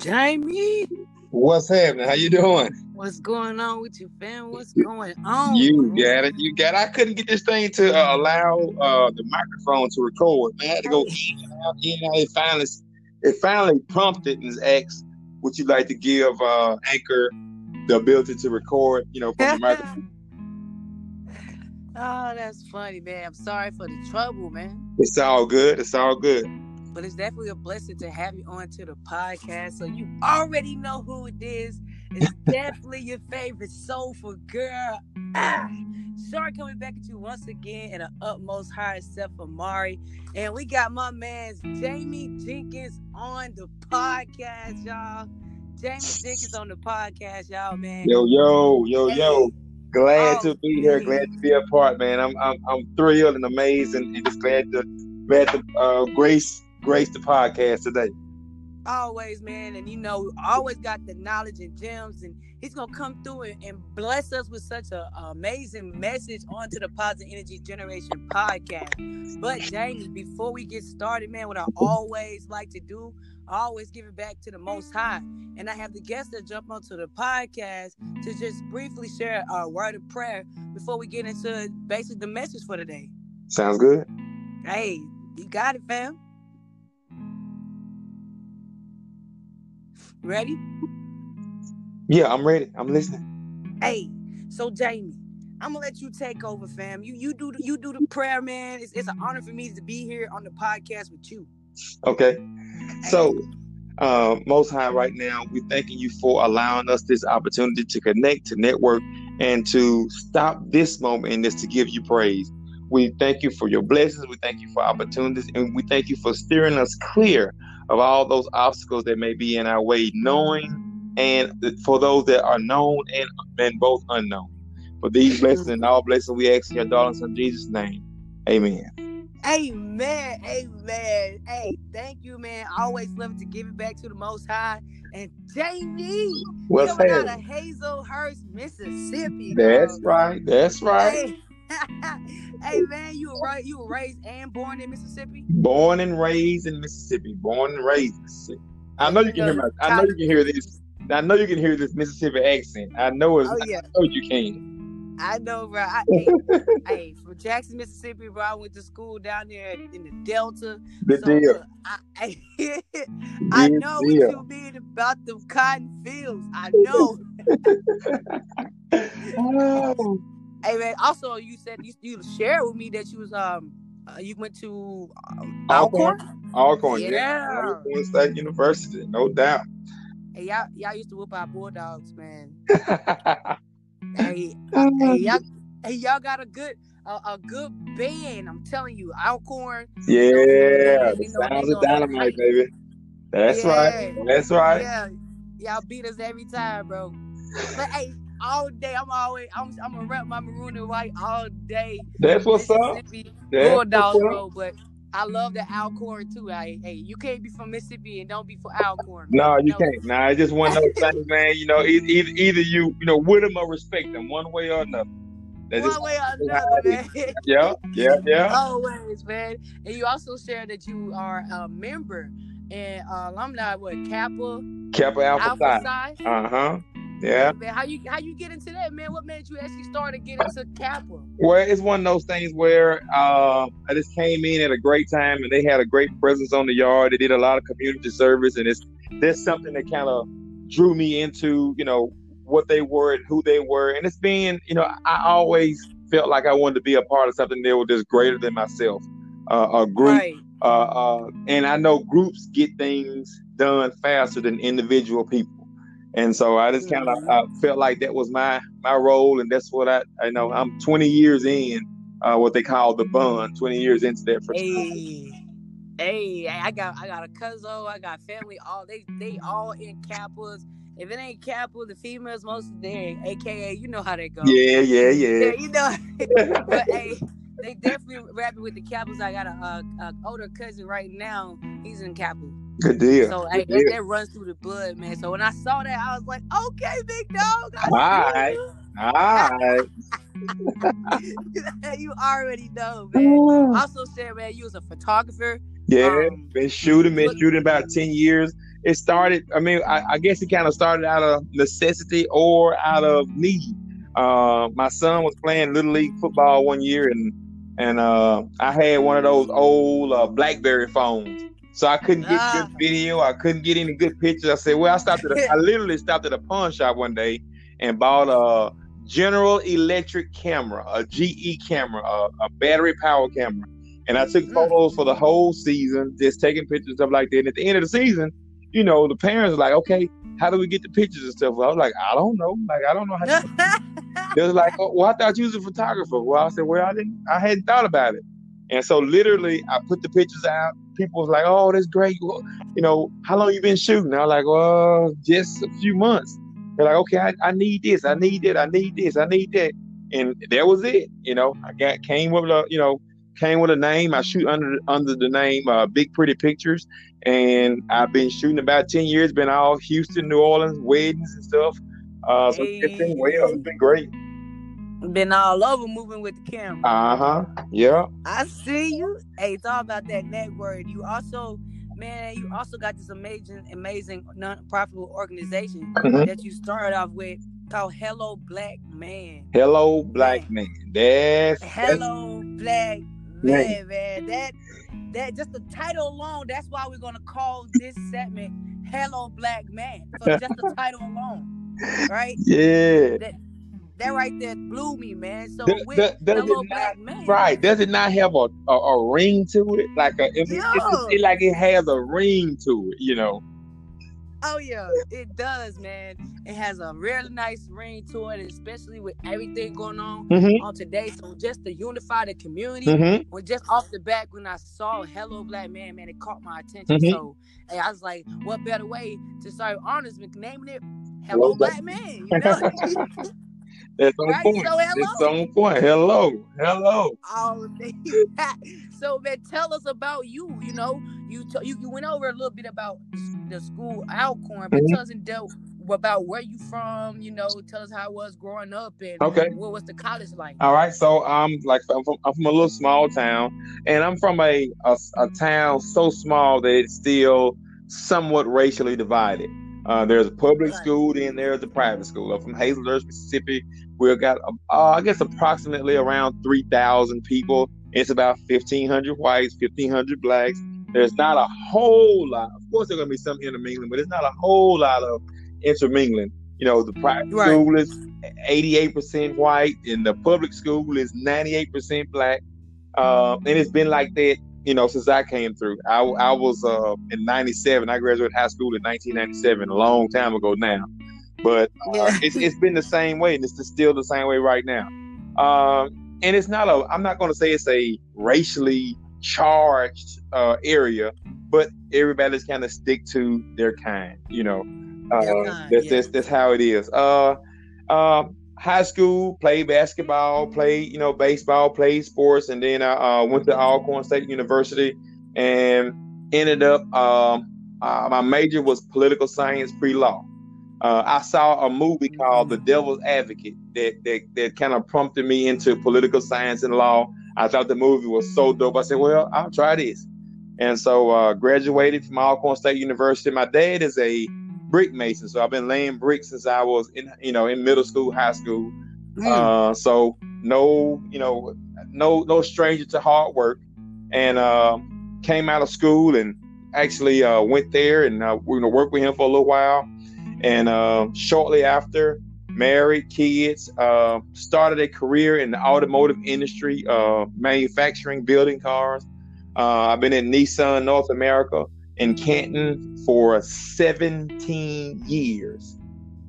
Jamie, What's happening? How you doing? what's going on with you, fam? What's going on? You got it. You got. It. I couldn't get this thing to uh, allow uh, the microphone to record. Man, I had to go in and out. In and out. It finally, it finally prompted and asked, "Would you like to give uh, Anchor the ability to record?" You know, from the microphone. oh, that's funny, man. I'm sorry for the trouble, man. It's all good. It's all good. But it's definitely a blessing to have you on to the podcast. So you already know who it is. It's definitely your favorite soulful girl. Ah, sorry coming back at you once again in the utmost high self Amari. And we got my man Jamie Jenkins on the podcast, y'all. Jamie Jenkins on the podcast, y'all, man. Yo, yo, yo, yo. Glad Oh, to be here. man. Glad to be a part, man. I'm, I'm, I'm thrilled and amazed, and, and just glad to, glad to uh, grace, grace the podcast today. always, man. And you know, always got the knowledge and gems, and he's gonna come through and, and bless us with such an amazing message onto the Positive Energy Generation podcast. But Jamie, before we get started, man, what I always like to do, I always give it back to the Most High, and I have the guests that jump onto the podcast to just briefly share a word of prayer before we get into basically the message for today. Sounds good. Hey, you got it, fam. Ready? Yeah, I'm ready. I'm listening. Hey, so Jamie, I'm gonna let you take over, fam. You you do the, you do the prayer, man. It's, it's an honor for me to be here on the podcast with you. Okay. So, uh, Most High, right now, we're thanking you for allowing us this opportunity to connect, to network, and to stop this moment and this to give you praise. We thank you for your blessings. We thank you for opportunities, and we thank you for steering us clear of all those obstacles that may be in our way, knowing and for those that are known and, and both unknown. For these blessings and all blessings, we ask in your darling son Jesus' name. Amen. Amen, amen. Hey, thank you, man. Always love to give it back to the Most High. And Jamie, What's coming out of Hazlehurst, Mississippi. That's right. That's right. Hey, hey, man, you were right. You were raised and born in Mississippi. Born and raised in Mississippi. Born and raised in Mississippi. I know you can hear my. I know you can hear this. I know you can hear this Mississippi accent. I know it's. Oh yeah, I know you can. I know, bro. I, hey, hey, from Jackson, Mississippi, bro. I went to school down there in the Delta. The So, deal. I, I, I know what you mean about the cotton fields. I know. Oh. Hey, man. Also, you said you, you shared with me that you was um uh, you went to um, Alcorn? Alcorn. Yeah. Yeah. Alcorn State University, no doubt. Hey, y'all, y'all used to whoop our bulldogs, man. Hey, hey, y'all, hey, y'all got a good, a, a good band. I'm telling you, Alcorn. yeah, You the know, Sounds of Dyn-O-Mite, baby. That's right. That's right. Yeah, y'all beat us every time, bro. But hey, all day, I'm always, I'm, I'm gonna rep my maroon and white all day. That's what's up. That's Bulldogs, what's up. bro. But I love the Alcorn too. Hey, hey, you can't be from Mississippi and don't be for Alcorn. No, you No. can't. Nah, it's just one of those things, man. You know, either, either you, you know, with them or respect them, one way or another. That's One just, way or another, man. yeah, yeah, yeah. Always, man. And you also shared that you are a member and uh, alumni with Kappa Kappa Alpha, Alpha Psi. Psi. Uh huh. Yeah. Man, how you how you get into that, man? What made you actually start to get into Kappa? Well, it's one of those things where uh, I just came in at a great time, and they had a great presence on the yard. They did a lot of community service, and it's that's something that kind of drew me into, you know, what they were and who they were. And it's been, you know, I always felt like I wanted to be a part of something that was just greater than myself, uh, a group. Right. Uh, uh, and I know groups get things done faster than individual people. And so I just kind of Mhm. uh, felt like that was my my role, and that's what I I know. I'm 20 years in, uh, what they call the bond. 20 years into that fraternity. Hey, hey, I got I got a cousin, I got family, all they they all in Kappas. If it ain't Kappa, the females most of them, aka you know how they go. Yeah, yeah, Yeah, yeah. you know. but hey, they definitely rapping with the Kappas. I got a, a, a older cousin right now. He's in Kappa. Good deal. So Good that, deal. that runs through the blood, man. So when I saw that, I was like, okay, big dog. I see Alright. All right. you. already know, man. Also said, man, you was a photographer. Yeah, Um, been shooting, been shooting about 10 years. it started. I mean, I, I guess it kind of started out of necessity or out of need. Uh, my son was playing little league football one year, and and uh, I had one of those old uh, BlackBerry phones, so I couldn't get ah. good video. I couldn't get any good pictures. I said, well, I stopped at. A, I literally stopped at a pawn shop one day and bought a General Electric camera, a GE camera, a, a battery power camera. And I took mm. photos for the whole season, just taking pictures stuff like that. And at the end of the season, you know, the parents are like, okay, how do we get the pictures and stuff? Well, I was like, I don't know. Like, I don't know how to. they was like, oh, well, I thought you was a photographer. Well, I said, well, I didn't, I hadn't thought about it. And so literally I put the pictures out. People was like, oh, that's great. Well, you know, how long you been shooting? I was like, well, just a few months. They're like, okay, I, I need this, I need that, I need this, I need that. And that was it. You know, I got came with a, you know, came with a name. I shoot under under the name uh, Big Pretty Pictures, and I've been shooting about ten years. Been all Houston, New Orleans, weddings and stuff. Uh, so hey. it's been well. It's been great. Been all over moving with the camera. Uh huh. Yeah. I see you. Hey, it's all about that network. You also, man, you also got this amazing, amazing non-profitable organization mm-hmm. that you started off with called Hello Black Man. Hello Black Man. man. That's Hello that's... Black Man, man. That that just the title alone, that's why we're gonna call this segment Hello Black Man. So just the title alone. Right? Yeah. That, that right there blew me, man. So does, with does Hello Black not, Man, right? Does it not have a, a, a ring to it? Like a, it, yeah. it's, it's, like it has a ring to it, you know? Oh yeah, it does, man. It has a really nice ring to it, especially with everything going on mm-hmm. on today. So just to unify the community, mm-hmm. just off the back when I saw Hello Black Man, man, it caught my attention. Mm-hmm. So hey, I was like, what better way to start honors naming it Hello, Hello Black Man? You know? That's on right? point. So hello. on point. Hello. Hello. Oh, so man, tell us about you. You know, you t- you, you went over a little bit about the school Alcorn, but mm-hmm. tell us in depth about where you from. You know, tell us how it was growing up and okay. what was the college like. All right, so I'm like I'm from, I'm from a little small town, and I'm from a, a, a town so small that it's still somewhat racially divided. Uh, there's a public school, then there's a private school. I'm from Hazlehurst, Mississippi. We've got, uh, I guess, approximately around 3,000 people. It's about 1,500 whites, 1,500 blacks. There's not a whole lot. Of course, there's going to be some intermingling, but it's not a whole lot of intermingling. You know, the private right. school is 88% white, and the public school is 98% black. Uh, and it's been like that you know, since I came through. I, I was uh, in 97. I graduated high school in 1997, a long time ago now. But uh, yeah. it's, it's been the same way, and it's still the same way right now. Um, and it's not a, I'm not going to say it's a racially charged uh, area, but everybody's kind of stick to their kind, you know. Uh, that's, yeah. that's, that's how it is. Uh, uh, high school, played basketball, played you know baseball, played sports, and then I uh, went to Alcorn State University and ended up. Um, uh, my major was political science, pre-law. Uh, I saw a movie called The Devil's Advocate that that, that kind of prompted me into political science and law. I thought the movie was so dope. I said, "Well, I'll try this," and so uh, graduated from Alcorn State University. My dad is a brick mason. So I've been laying bricks since I was in, you know, in middle school, high school. Mm. Uh, so no, you know, no, no stranger to hard work. And uh, came out of school and actually uh, went there and uh, we're gonna work with him for a little while. And uh, shortly after, married, kids, uh, started a career in the automotive industry, uh, manufacturing, building cars. Uh, I've been in Nissan North America in Canton for 17 years.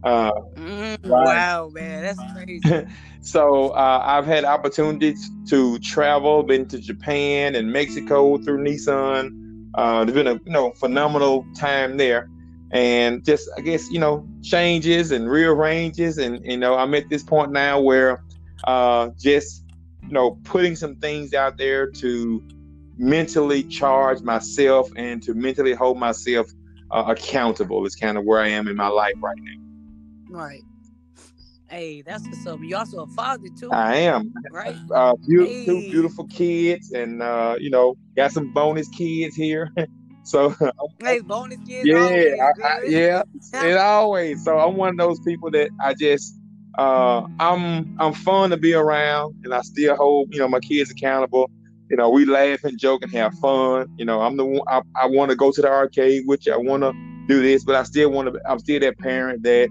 Uh, mm, wow, man, that's crazy. so uh, I've had opportunities to travel, been to Japan and Mexico through Nissan. Uh, there's been a you know phenomenal time there, and just I guess you know changes and rearranges, and you know I'm at this point now where uh, just you know putting some things out there to mentally charge myself and to mentally hold myself uh, accountable is kind of where I am in my life right now. Right. Hey, that's what's up. You also a father too. I am. Right. Uh, beautiful, hey. two beautiful kids, and uh, you know, got some bonus kids here. So hey, bonus kids. Yeah, always I, I, yeah, it always. So I'm one of those people that I just uh, I'm I'm fun to be around, and I still hold you know my kids accountable. You know, we laugh and joke and have fun. You know, I'm the one. I, I want to go to the arcade with you. I want to do this, but I still want to. I'm still that parent that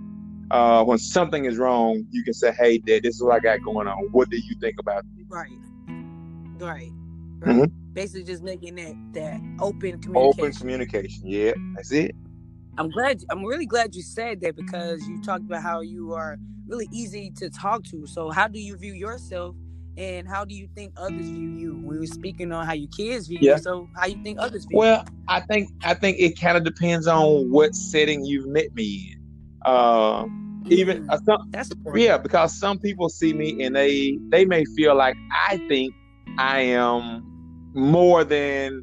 uh, when something is wrong, you can say, "Hey, Dad, this is what I got going on. What do you think about this?" Right. Right. Mm-hmm. Basically, just making that that open communication. Open communication. Yeah, that's it. I'm glad. I'm really glad you said that because you talked about how you are really easy to talk to. So, how do you view yourself, and how do you think others view you? We were speaking on how your kids view Yeah. you. So, how you think others view? You Well, I think I think it kind of depends on what setting you've met me in. Uh, you? even Mm, uh, some, that's yeah, because some people see me and they they may feel like I think I am more than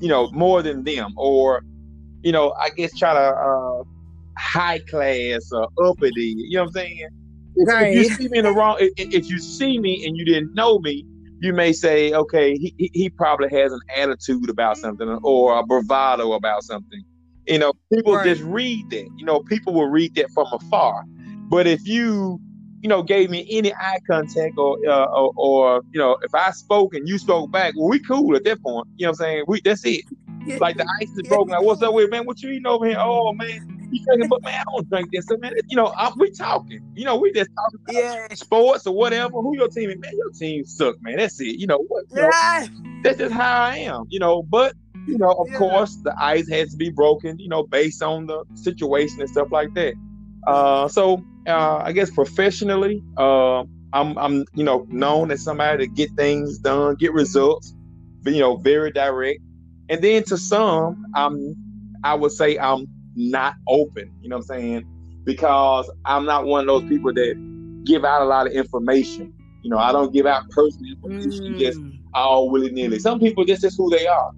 you know more than them, or you know I guess try to uh, high class or uppity. You know what I'm saying? If, if you see me in the wrong, if, if you see me and you didn't know me, you may say, okay, he, he- he probably has an attitude about something or a bravado about something. You know, people Right. just read that. You know, people will read that from afar. But if you, you know, gave me any eye contact or, uh, or, or, you know, if I spoke and you spoke back, well, we cool at that point. You know what I'm saying? We that's it. Like the ice is broken. Like, what's up with man? What you eating over here? Oh man, you drinking? But man, I don't drink this. So, man, you know, I, we talking. You know, we just talking about yeah. sports or whatever. Who your team is? Man, your team suck, man. That's it. You know what? You know, Yeah. that's just how I am. You know, but you know, of Yeah. course, the ice has to be broken. You know, based on the situation and stuff like that. Uh, so uh, I guess professionally, uh, I'm I'm you know known as somebody to get things done, get results. You know, very direct. And then to some, I'm I would say I'm not open. You know what I'm saying? Because I'm not one of those people that give out a lot of information. You know, I don't give out personal information just Mm. all willy nilly. Some people, this is who they are.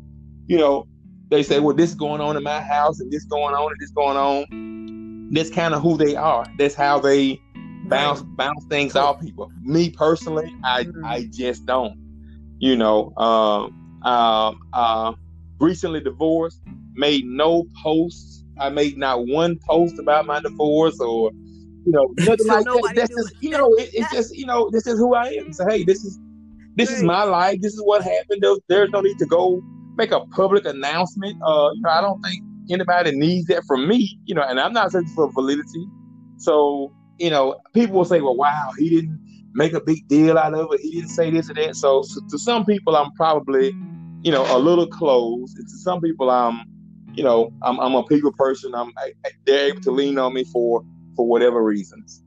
You know, they say, well, this is going on in my house and this going on and this going on. That's kind of who they are. That's how they bounce bounce things off people. Me personally, I Mhm. I just don't. You know, um, um, uh, recently divorced, made no posts. I made not one post about my divorce or you know nothing like that. That's just you know it, it's just you know this is who I am. So hey, this is this is my life. This is what happened. There, there's no need to go make a public announcement. Uh, you know, I don't think anybody needs that from me. You know, and I'm not searching for validity. So you know, people will say, "Well, wow, he didn't make a big deal out of it. He didn't say this or that." So, so to some people, I'm probably, you know, a little closed. And to some people, I'm, you know, I'm, I'm a people person. I'm I, I- they're able to lean on me for for whatever reasons.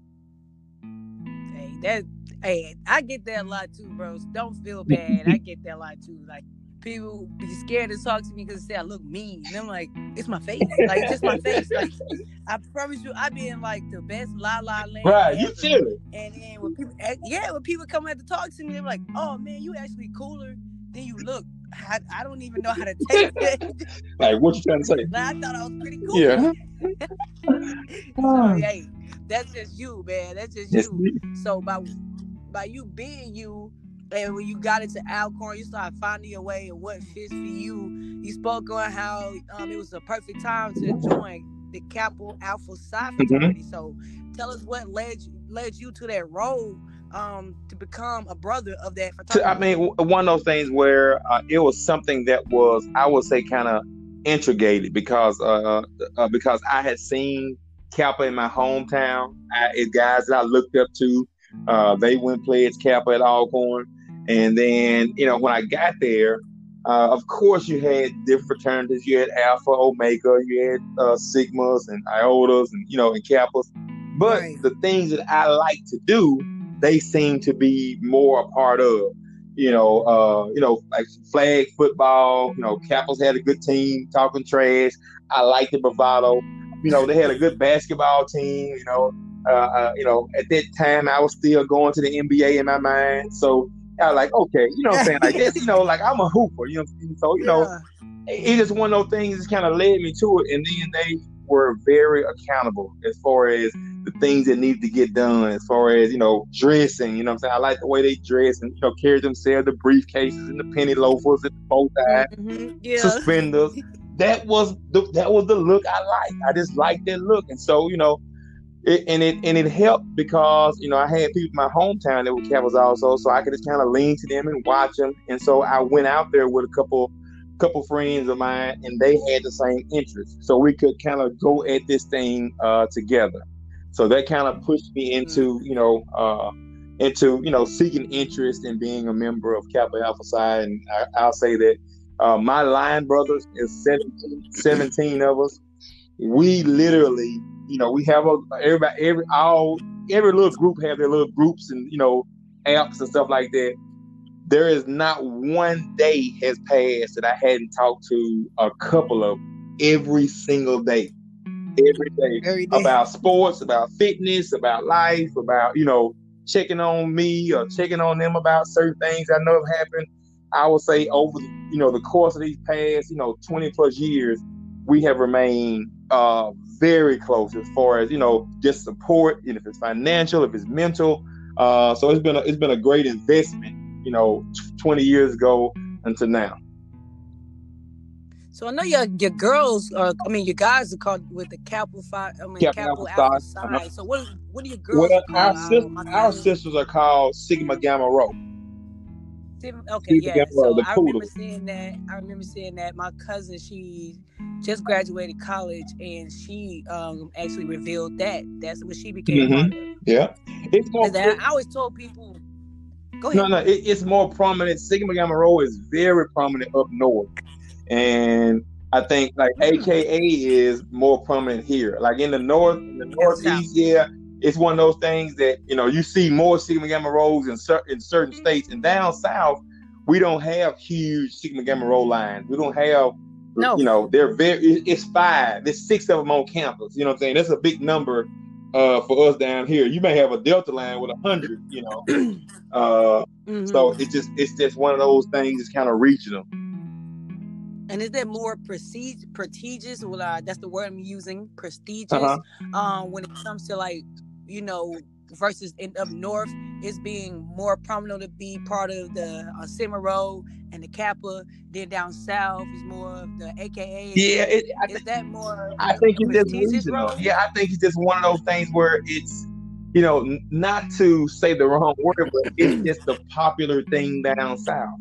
Hey, that hey, I get that a lot too, bros. Don't feel bad. I get that a lot too. Like people be scared to talk to me because they say I look mean. And I'm like, it's my face. Like it's just my face. Like I promise you, I be in like the best la la land. Right, you it. And then when people, eh, yeah, when people come out to talk to me, they're like, "Oh man, you actually cooler than you look." I, I don't even know how to take it. Like, what you trying to say? But I thought I was pretty cool. Yeah. so hey, that's just you, man. That's just you. So by by you being you, and when you got into Alcorn, you started finding your way and what fits for you. You spoke on how um, it was a perfect time to join the Kappa Alpha Psi Mm-hmm. fraternity. So tell us what led you, led you to that road um, to become a brother of that fraternity. I mean, one of those things where uh, it was something that was, I would say, kind of integrated because uh, uh, because I had seen Kappa in my hometown. I, it guys that I looked up to. Uh, they went played Kappa at Alcorn, and then you know when I got there, uh, of course you had different fraternities. You had Alpha, Omega, you had uh, Sigmas and Iotas, and you know and Kappas. But Right. the things that I like to do, they seem to be more a part of. You know, uh, you know, like flag football. You know, Capitals had a good team, talking trash. I liked the bravado. You know, they had a good basketball team. You know, uh, uh, you know, at that time I was still going to the NBA in my mind. So I was like, okay, you know what I'm saying? Like this, you know, like I'm a hooper. You know, what I'm saying? so you know, Yeah. it is one of those things that kind of led me to it. And then they were very accountable as far as the things that need to get done, as far as, you know, dressing. You know what I'm saying? I like the way they dress and, you know, carry themselves, the briefcases and the penny loafers and the bow tie, Mhm. yeah. suspenders. that was the that was the look I like. I just liked that look, and so you know, it, and it and it helped because you know I had people in my hometown that were Kappas also, so I could just kind of lean to them and watch them. And so I went out there with a couple couple friends of mine, and they had the same interest, so we could kind of go at this thing uh, together. So that kind of pushed me into you know uh, into you know seeking interest in being a member of Kappa Alpha Psi, and I, will say that uh, my line brothers is 17, 17 of us. We literally you know, we have a everybody every all every little group have their little groups and you know apps and stuff like that. There is not one day has passed that I hadn't talked to a couple of every single day. Every day, every day. about sports, about fitness, about life, about you know checking on me or checking on them about certain things I know have happened. I would say over you know the course of these past you know 20 plus years, we have remained uh, very close as far as you know just support and if it's financial if it's mental uh, so it's been a, it's been a great investment you know 20 years ago until now so I know your your girls are I mean your guys are called with the capital five I mean Alpha Psi. Uh-huh. So what what are your girls well, our, sis- our sisters are called Sigma Gamma Rho. Okay, yeah. So I remember seeing that. I remember seeing that. My cousin, she just graduated college, and she um actually revealed that. That's what she became. Mm-hmm. Yeah, it's more. That, I always told people. Go ahead. No, no, it, it's more prominent. Sigma Gamma Rho is very prominent up north, and I think like AKA is more prominent here. Like in the north, in the northeast, yeah, it's one of those things that you know you see more sigma gamma rhos in, cer- in certain states, and down south we don't have huge sigma gamma rho lines. We don't have, no. you know, they're very. It's five. There's six of them on campus. You know what I'm saying? That's a big number uh, for us down here. You may have a delta line with a hundred. You know, uh, mm-hmm. so it's just it's just one of those things. It's kind of regional. And is that more prestige, prestigious? Well, uh, that's the word I'm using. Prestigious. Uh-huh. Um, when it comes to like you know, versus in up north, it's being more prominent to be part of the uh, Sigma Rho and the Kappa. Then down south is more of the AKA. Yeah, it, I is that more? I think it's just regional. Role? Yeah, I think it's just one of those things where it's you know not to say the wrong word, but it's just the popular thing down south.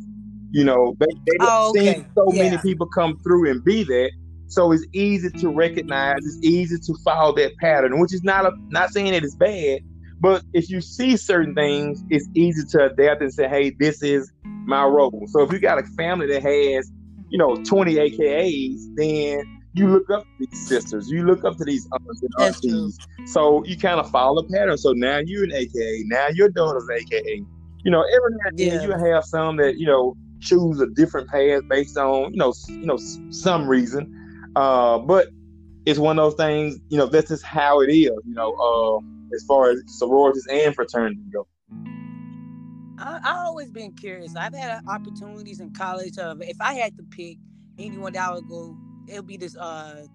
You know, they, they oh, okay. so yeah. many people come through and be that so it's easy to recognize. It's easy to follow that pattern, which is not a, not saying that it's bad, but if you see certain things, it's easy to adapt and say, "Hey, this is my role." So if you got a family that has, you know, 20 AKAs, then you look up to these sisters, you look up to these uncles and aunties. So you kind of follow the pattern. So now you're an AKA, now your daughter's AKA. You know, every now and then you have some that you know choose a different path based on you know you know some reason. Uh, but it's one of those things, you know, this is how it is, you know, uh, as far as sororities and fraternities go. I, I always been curious. I've had opportunities in college of if I had to pick anyone that I would go, it would be this uh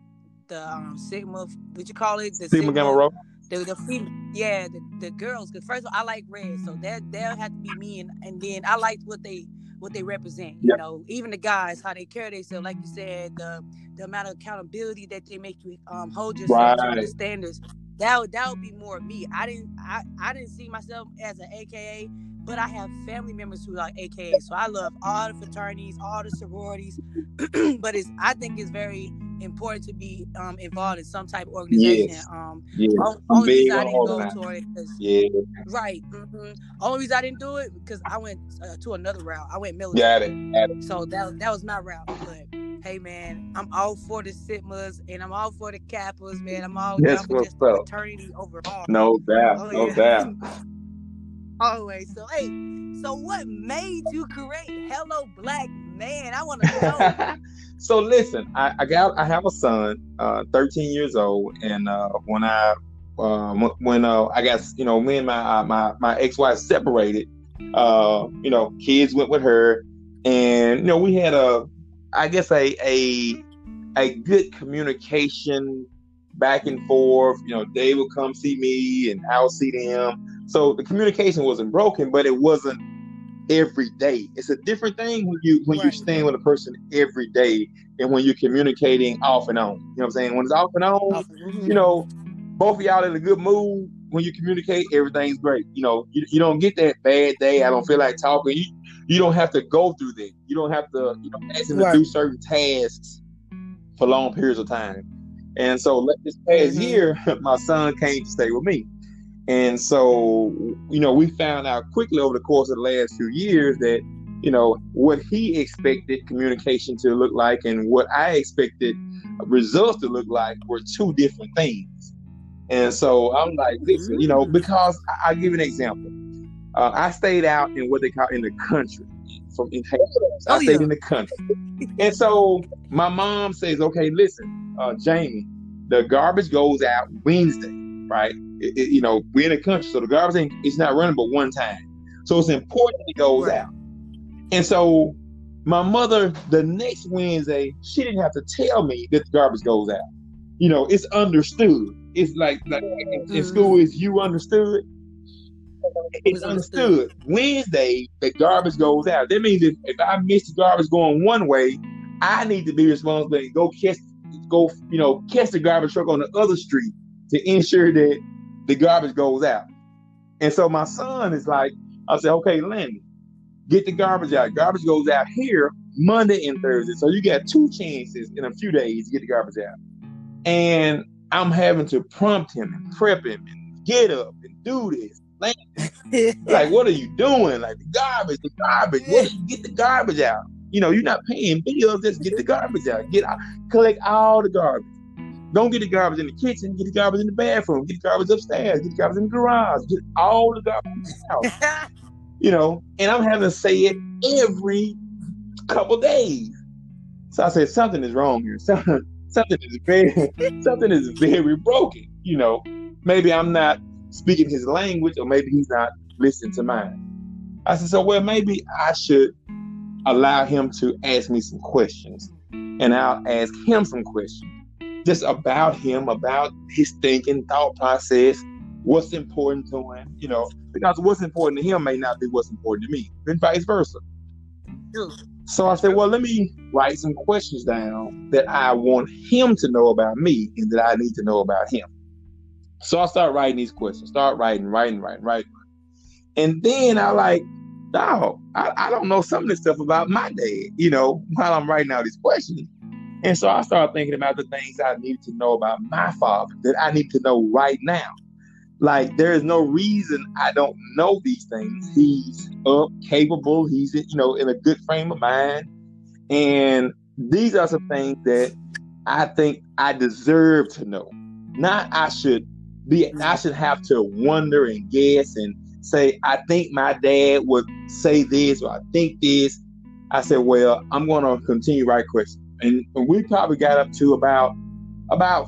the um, Sigma. What you call it? The Sigma, Sigma Gamma Rho. The, the female, yeah, the, the girls. Cause first of all, I like red, so that they'll have to be me, and, and then I liked what they what they represent. You yep. know, even the guys, how they carry themselves, like you said, the the amount of accountability that they make you um, hold yourself right. to the standards. That would that would be more me. I didn't I, I didn't see myself as an AKA, but I have family members who like AKA. So I love all the fraternities, all the sororities. but it's I think it's very important to be um, involved in some type of organization. Yes. Um, yes. only reason I didn't go to it yeah. right. Mm-hmm. Only reason I didn't do it because I went uh, to another route. I went military. Got it. Got it. So that that was my route. But hey, man, I'm all for the Sigmas and I'm all for the Kappas, man. I'm all yes, for just the fraternity overall. No doubt. Oh, no yeah. doubt. Always. So hey, so what made you create Hello Black Man? I want to know. so listen, I, I, got I have a son, uh, 13 years old, and uh, when I um, when uh, I got you know me and my uh, my my ex wife separated, uh, you know, kids went with her, and you know we had a I guess a a a good communication back and forth. You know, they would come see me, and I'll see them so the communication wasn't broken, but it wasn't every day. It's a different thing when you when right. you stand with a person every day and when you're communicating off and on. You know what I'm saying? When it's off and on, off, you know, both of y'all in a good mood. When you communicate, everything's great. You know, you, you don't get that bad day. I don't feel like talking. You you don't have to go through that. You don't have to you know ask them right. to do certain tasks for long periods of time. And so let this past mm-hmm. year, my son came to stay with me. And so, you know, we found out quickly over the course of the last few years that, you know, what he expected communication to look like and what I expected results to look like were two different things. And so I'm like, listen, you know, because I, will give you an example. Uh, I stayed out in what they call in the country. From in I oh, stayed yeah. in the country. and so my mom says, okay, listen, uh, Jamie, the garbage goes out Wednesday, right? It, it, you know, we're in a country, so the garbage ain't, it's not running but one time. So it's important it goes right. out. And so my mother, the next Wednesday, she didn't have to tell me that the garbage goes out. You know, it's understood. It's like like mm-hmm. in school is you understood. It's understood. Wednesday, the garbage goes out. That means if, if I miss the garbage going one way, I need to be responsible and go catch go, you know, catch the garbage truck on the other street to ensure that the garbage goes out. And so my son is like, I said, okay, Lenny, get the garbage out. Garbage goes out here Monday and Thursday. So you got two chances in a few days to get the garbage out. And I'm having to prompt him and prep him and get up and do this. like, what are you doing? Like the garbage, the garbage. What you get the garbage out? You know, you're not paying bills. Just get the garbage out. Get out, collect all the garbage. Don't get the garbage in the kitchen. Get the garbage in the bathroom. Get the garbage upstairs. Get the garbage in the garage. Get all the garbage in the house. you know, and I'm having to say it every couple days. So I said something is wrong here. Something, something is very, something is very broken. You know, maybe I'm not speaking his language, or maybe he's not listening to mine. I said, so well, maybe I should allow him to ask me some questions and I'll ask him some questions just about him, about his thinking, thought process, what's important to him, you know, because what's important to him may not be what's important to me, and vice versa. So I said, well, let me write some questions down that I want him to know about me and that I need to know about him. So I start writing these questions, start writing, writing, writing, writing. And then I like dog, I, I don't know some of this stuff about my dad, you know, while I'm writing out these questions. And so I started thinking about the things I need to know about my father that I need to know right now. Like there is no reason I don't know these things. He's up, capable. He's you know in a good frame of mind, and these are some things that I think I deserve to know. Not I should be. I should have to wonder and guess and say, I think my dad would say this or I think this. I said, well, I'm going to continue write questions. And, we probably got up to about about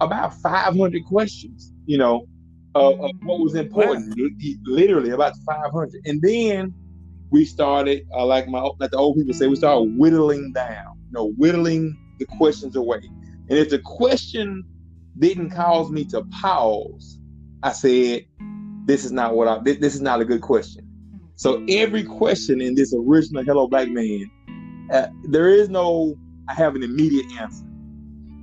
about 500 questions, you know, of, of what was important. Wow. Literally about 500. And then we started, uh, like my like the old people say, we started whittling down, you know, whittling the questions away. And if the question didn't cause me to pause, I said, this is not what I this, this is not a good question. So every question in this original Hello Black Man, uh, there is no I have an immediate answer.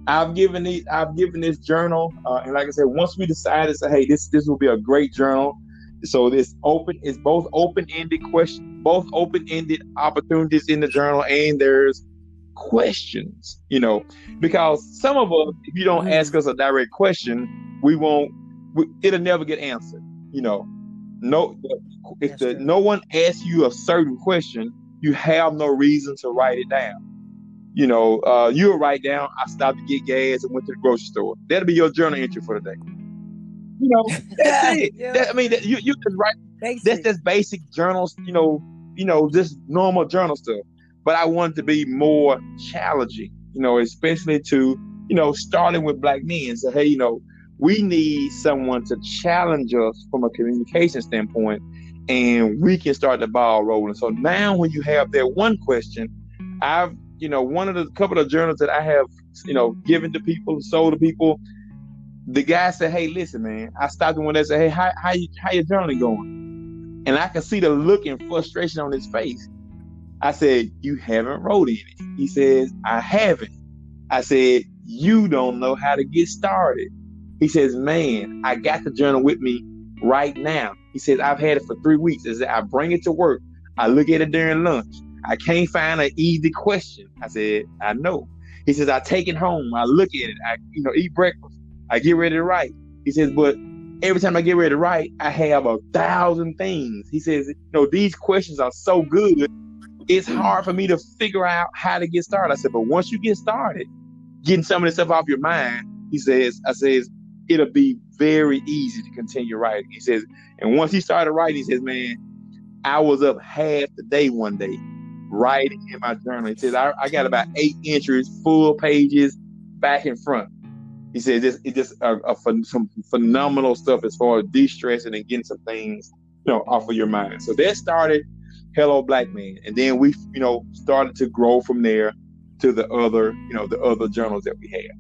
I've given these I've given this journal, uh, and like I said, once we decided, say, hey, this this will be a great journal. So this open is both open ended question, both open ended opportunities in the journal, and there's questions. You know, because some of us, if you don't ask us a direct question, we won't. We, it'll never get answered you know, no if the no one asks you a certain question, you have no reason to write it down. You know, uh, you'll write down, I stopped to get gas and went to the grocery store. That'll be your journal entry for the day. You know, that's it. yeah. that, I mean, that, you you can write basic. that's just basic journals. You know, you know, just normal journal stuff. But I wanted to be more challenging. You know, especially to you know, starting with black men. So hey, you know, we need someone to challenge us from a communication standpoint and we can start the ball rolling. So now when you have that one question, I've, you know, one of the couple of journals that I have, you know, given to people, sold to people, the guy said, Hey, listen, man, I stopped him when they said, Hey, how, how, you, how your journaling going? and I can see the look and frustration on his face. I said, You haven't wrote in it. He says, I haven't. I said, You don't know how to get started. He says, Man, I got the journal with me right now. He says, I've had it for three weeks. I said, I bring it to work. I look at it during lunch. I can't find an easy question. I said, I know. He says, I take it home. I look at it. I, you know, eat breakfast. I get ready to write. He says, but every time I get ready to write, I have a thousand things. He says, you know, these questions are so good. It's hard for me to figure out how to get started. I said, but once you get started, getting some of this stuff off your mind, he says, I says, it'll be very easy to continue writing. He says, and once he started writing, he says, man, I was up half the day one day writing in my journal. He says, I, I got about eight entries, full pages, back and front. He said, "This it just a, a, some phenomenal stuff as far as de-stressing and getting some things, you know, off of your mind." So that started Hello Black Man, and then we, you know, started to grow from there to the other, you know, the other journals that we have.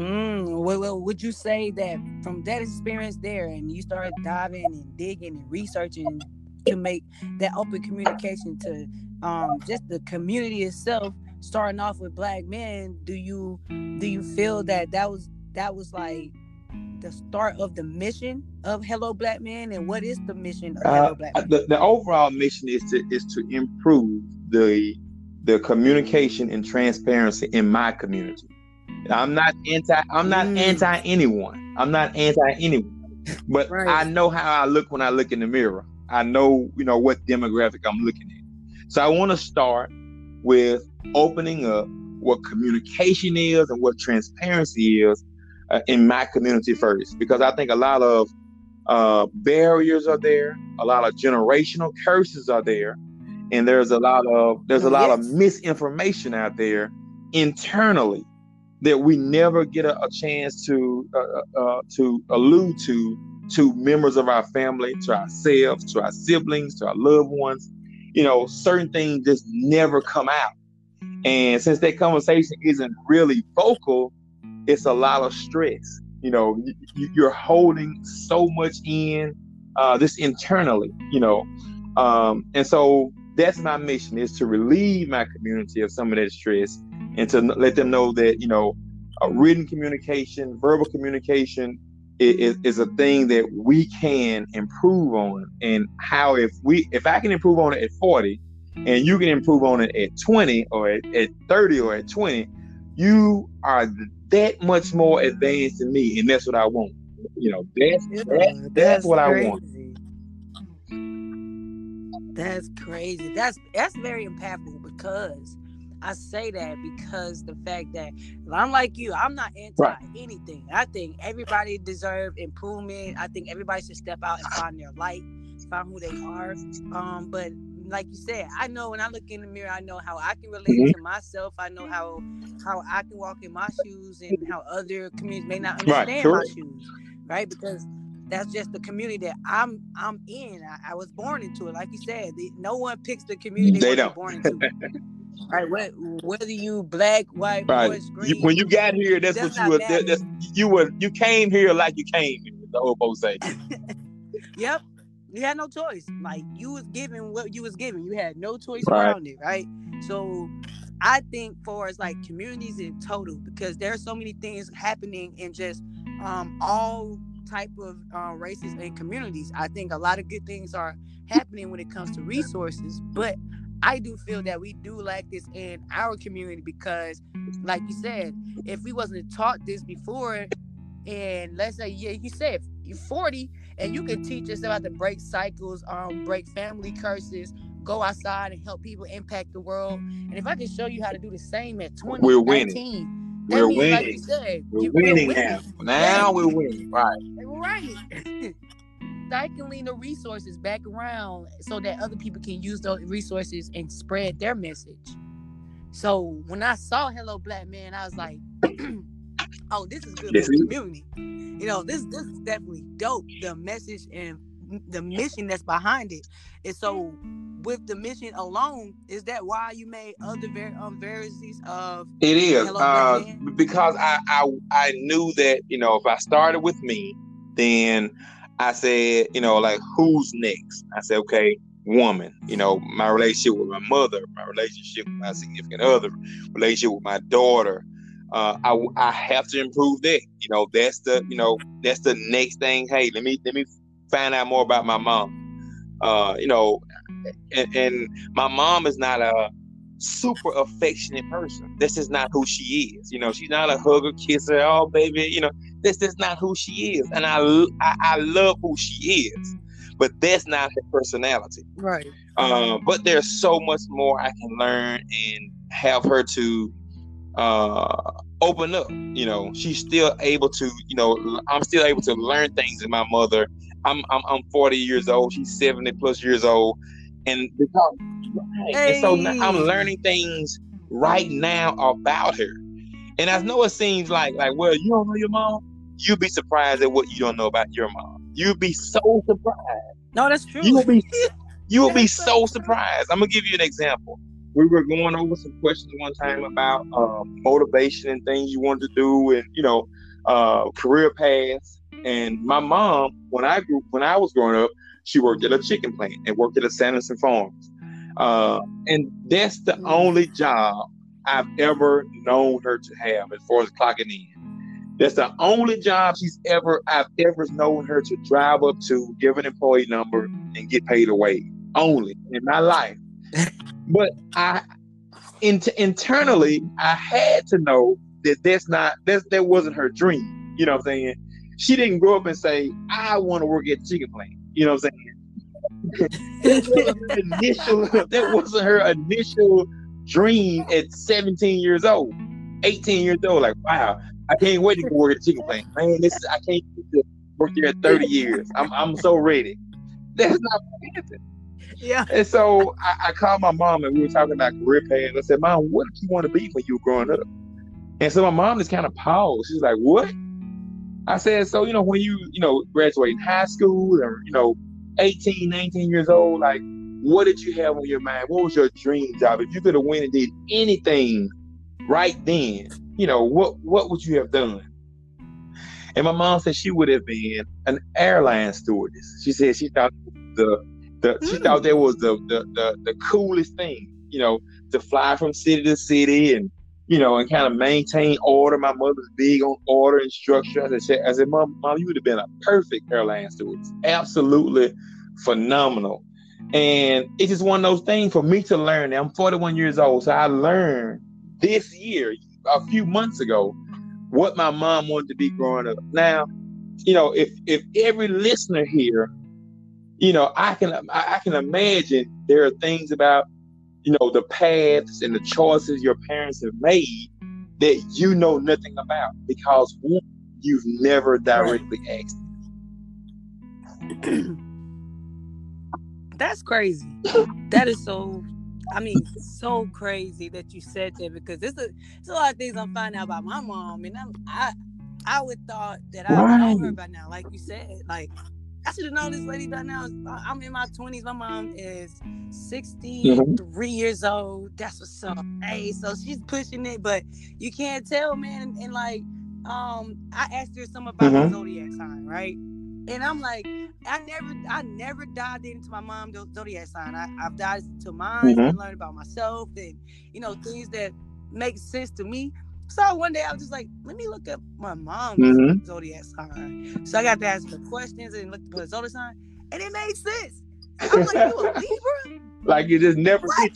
Mm, well, would you say that from that experience there, and you started diving and digging and researching to make that open communication to um, just the community itself, starting off with black men, do you do you feel that that was that was like the start of the mission of Hello Black Men, and what is the mission of Hello uh, Black Men? The, the overall mission is to is to improve the the communication and transparency in my community. I'm not anti. I'm not mm. anti anyone. I'm not anti anyone. But right. I know how I look when I look in the mirror. I know, you know, what demographic I'm looking at. So I want to start with opening up what communication is and what transparency is uh, in my community first, because I think a lot of uh, barriers are there, a lot of generational curses are there, and there's a lot of there's a lot yes. of misinformation out there internally that we never get a, a chance to uh, uh, uh, to allude to to members of our family, to ourselves, to our siblings, to our loved ones. You know, certain things just never come out. And since that conversation isn't really vocal, it's a lot of stress. You know, you're holding so much in uh, this internally, you know. Um, and so that's my mission is to relieve my community of some of that stress and to let them know that you know written communication verbal communication is, is a thing that we can improve on. And how if we if i can improve on it at 40 and you can improve on it at 20 or at, at 30 or at 20 you are that much more advanced than me and that's what i want. You know that's yeah, that's, that's, that's, what crazy. i want. that's crazy. That's that's very impactful because I say that because the fact that I'm like you, I'm not anti right. anything. I think everybody deserve improvement. I think everybody should step out and find their light, find who they are. Um, but like you said, I know when I look in the mirror, I know how I can relate mm-hmm. to myself. I know how how I can walk in my shoes and how other communities may not understand right, sure. my shoes, right? Because that's just the community that I'm I'm in. I, I was born into it. Like you said, the, no one picks the community they don't. born into. Right, what whether you black, white, right. Boys, green, you, when you got here, that's, what you were. That's, you were. You came here like you came here. The hobo say. yep, you had no choice. Like you was given what you was given. You had no choice right. around it, right? So, I think for as like communities in total, because there are so many things happening in just um all type of uh, races and communities. I think a lot of good things are happening when it comes to resources, but I do feel that we do lack this in our community because, like you said, if we wasn't taught this before, and let's say yeah, you said you're 40 and you can teach us about to break cycles, um, break family curses, go outside and help people impact the world. And if I can show you how to do the same at 20, we're winning. We're winning. Like said, we're, you, winning we're winning now. Now we're winning. Right. Right. cycling the resources back around so that other people can use those resources and spread their message. So when I saw Hello Black Man, I was like, oh, this is good for the community. You know, this this is definitely dope. The message and the mission that's behind it. And so with the mission alone, is that why you made other var- um, varieties of it is uh, because I, I I knew that you know if I started with me, then I said, you know, like who's next? I said, okay, woman. You know, my relationship with my mother, my relationship with my significant other, relationship with my daughter. Uh, I I have to improve that. You know, that's the you know that's the next thing. Hey, let me let me find out more about my mom. Uh, you know, and, and my mom is not a super affectionate person. This is not who she is. You know, she's not a hugger, kisser, oh baby. You know, this is not who she is, and I, I, I love who she is, but that's not her personality. Right. Um, but there's so much more I can learn and have her to uh, open up. You know, she's still able to. You know, I'm still able to learn things in my mother. I'm I'm, I'm 40 years old. She's 70 plus years old, and because right, hey. and so I'm learning things right now about her. And I know it seems like like well, you don't know your mom you'll be surprised at what you don't know about your mom. You'd be so surprised. No, that's true. You will be you will be so surprised. I'm gonna give you an example. We were going over some questions one time about um, motivation and things you wanted to do, and you know, uh, career paths. And my mom, when I grew, when I was growing up, she worked at a chicken plant and worked at a Sanderson Farms, uh, and that's the mm. only job I've ever known her to have as far as clocking in. That's the only job she's ever I've ever known her to drive up to, give an employee number, and get paid away. Only in my life. but I in, internally I had to know that that's not that that wasn't her dream. You know what I'm saying? She didn't grow up and say, I want to work at chicken plant. You know what I'm saying? that, wasn't initial, that wasn't her initial dream at 17 years old, 18 years old. Like, wow, I can't wait to go work at chicken plant. Man, this is, I can't work there at mm-hmm. 30 years. I'm I'm so ready. That's not happening. Yeah. And so I, I, called my mom and we were talking about career paths. I said, Mom, what did you want to be when you were growing up? And so my mom just kind of paused. She's like, What? I said, So, you know, when you, you know, graduating high school or, you know, 18, 19 years old, like, what did you have on your mind? What was your dream job? If you could have went and did anything right then, you know, what what would you have done? And my mom said she would have been an airline stewardess. She said she thought the the mm. she thought hmm. that was the, the the the coolest thing, you know, to fly from city to city and you know, and kind of maintain order. My mother's big on order and structure. I said, I said, Mom, Mom, you would have been a perfect airline stewardess. Absolutely phenomenal. And it's just one of those things for me to learn. I'm 41 years old, so I learned this year, a few months ago what my mom wanted to be growing up. Now, you know, if if every listener here, you know, I can I can imagine there are things about you know the paths and the choices your parents have made that you know nothing about because one, you've never directly asked. That's crazy. that is so I mean, so crazy that you said that because there's a, there's a lot of things I'm finding out about my mom, and I'm, I I would thought that I would know her by now, like you said, like. I should have known this lady by now. I'm in my 20s. My mom is 63 mm-hmm. years old. That's what's up. Hey, so she's pushing it, but you can't tell, man. And, and like, um, I asked her some about mm-hmm. the zodiac sign, right? And I'm like, I never, I never dived into my mom's zodiac sign. I, I've dived into mine mm-hmm. and learned about myself and you know things that make sense to me. So one day I was just like, let me look up my mom's mm-hmm. zodiac sign. So I got to ask her questions and look at the zodiac sign, and it made sense. I'm like, you a Libra? like you just never what?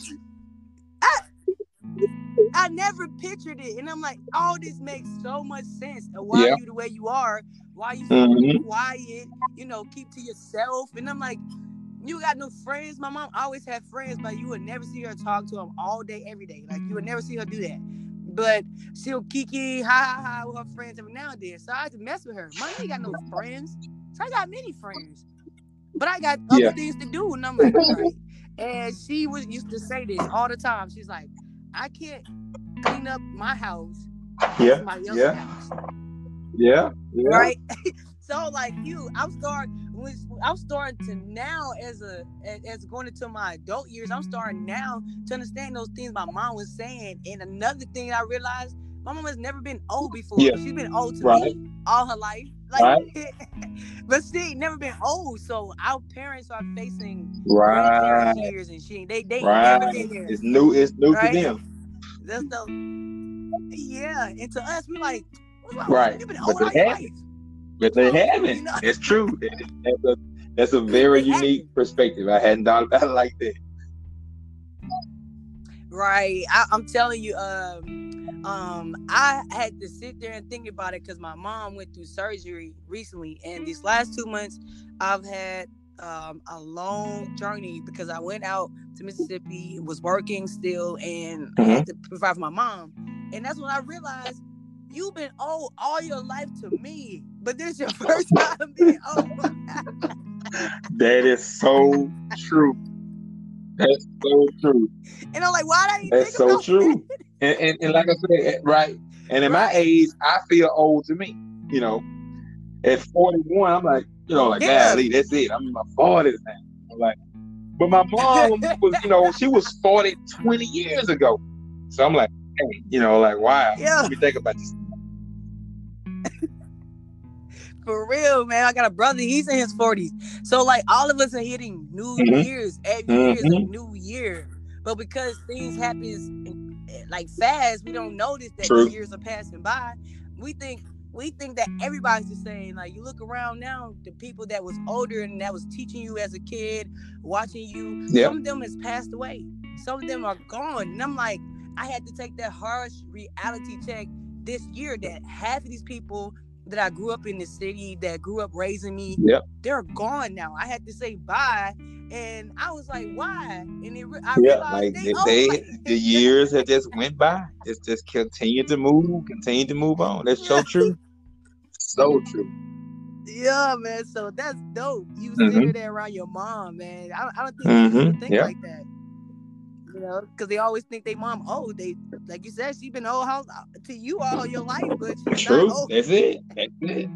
I never pictured it, and I'm like, all this makes so much sense. And why yeah. are you the way you are? Why you so mm-hmm. quiet? You know, keep to yourself. And I'm like, you got no friends. My mom always had friends, but you would never see her talk to them all day, every day. Like you would never see her do that. But she'll kiki, ha ha ha with her friends every now and then. So I had to mess with her. Mom ain't got no friends. So I got many friends. But I got other yeah. things to do. And I'm like, right. And she was used to say this all the time. She's like, I can't clean up my house. Yeah. My yeah. House. Yeah. yeah. Right. so like you, I'm starting. I'm starting to now as a as going into my adult years. I'm starting now to understand those things my mom was saying. And another thing I realized, my mom has never been old before. Yeah. She's been old to Right. me all her life. Like, but she never been old. So our parents are facing Right. years, and she they they Right. never been there. It's new. It's new Right. to them. That's the yeah. And to us, we like? Right. You've been But they haven't. But they haven't. know? It's true. That's a that's a very They unique haven't. perspective. I hadn't thought about it like that. Right. I, I'm telling you, um, um, I had to sit there and think about it because my mom went through surgery recently, and these last two months, I've had um, a long journey because I went out to Mississippi, was working still, and I had to provide for my mom. And that's when I realized you've been old all your life to me, but this is your first time being old. That is so true. That's so true. and I'm like, why did I That's so true. And, and and like I said, right. And in my age, I feel old to me. You know, at 41, I'm like, you know, like, Yeah. golly, that's it. I'm in my 40s now. I'm like, but my mom was, you know, she was 40 20 years ago. So I'm like, hey, you know, like, wow. Yeah. Let me think about this. For real, man. I got a brother. He's in his forties. So like all of us are hitting new Mhm. years. Every year is a Mhm. new year. But because things happen like fast, we don't notice that True. the years are passing by. We think we think that everybody's the same. Like you look around now, the people that was older and that was teaching you as a kid, watching you, Yeah. some of them has passed away. Some of them are gone. And I'm like, I had to take that harsh reality check this year that half of these people that I grew up in the city, that grew up raising me, Yep. they're gone now. I had to say bye, and I was like, why? And it, re- I Yeah, realized like they, they, like- the years have just went by. It's just continued to move, continue to move on. That's so true. So true. yeah, man. So that's dope. You Mhm. sitting there around your mom, man. I, I don't think people Mhm, think yeah. like that. You know, because they always think they mom old. They like you said, she been old how, to you all your life, but she's True. not old. That's it. That's it.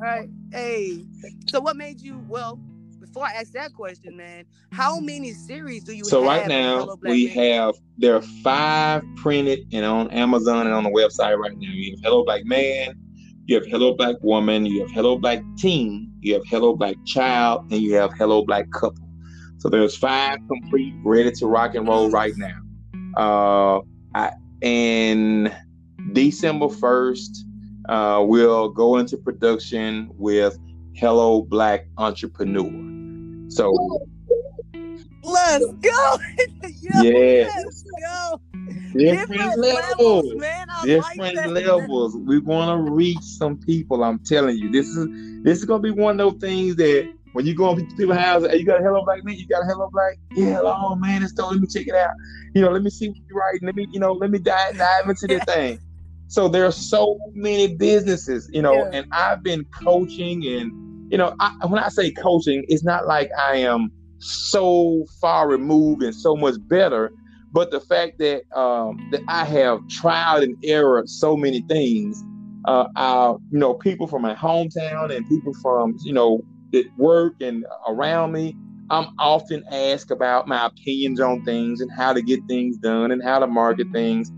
Right. Hey. So what made you well, before I ask that question, man, how many series do you So have? right now we Men? have there are five printed and on Amazon and on the website right now. You have Hello Black Man, you have Hello Black Woman, you have Hello Black Teen, you have Hello Black Child, and you have Hello Black Couple. So there's five complete, ready to rock and roll right now. Uh, I, and December first, uh, we'll go into production with Hello Black Entrepreneur. So Let's go. Yo, Yes. Let's go. Different levels. man. I different like that. levels. We want to reach some people. I'm telling you, this is this is gonna be one of those things that when you go on people's houses, hey, you got a hello black man, you got a hello black, yeah, hello man, it's dope. Let me check it out. You know, let me see what you're writing. Let me, you know, let me dive dive into this thing. So there are so many businesses, you know, Yeah. and I've been coaching and you know, I, when I say coaching, it's not like I am so far removed and so much better but the fact that um, that I have tried and error so many things, uh, I, you know, people from my hometown and people from you know that work and around me, I'm often asked about my opinions on things and how to get things done and how to market things.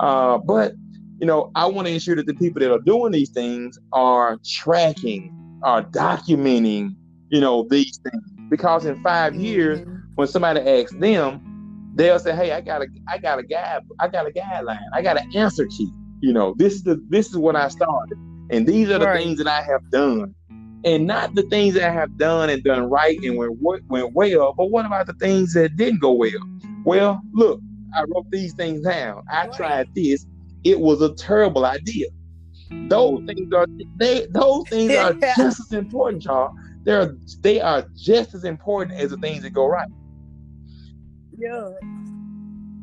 Uh, but you know, I want to ensure that the people that are doing these things are tracking, are documenting, you know, these things because in 5 years Mhm. when somebody asks them, they'll say, "Hey, I got a, I got a guide, I got a guideline, I got an answer key. You know, this is the, this is what I started, and these are the Right. things that I have done, and not the things that I have done and done right and went went well, but what about the things that didn't go well? Well, look, I wrote these things down. I tried this. It was a terrible idea. Those mm. things are they. Those things are just as important, Charles. They're they are just as important as the things that go right. Yeah.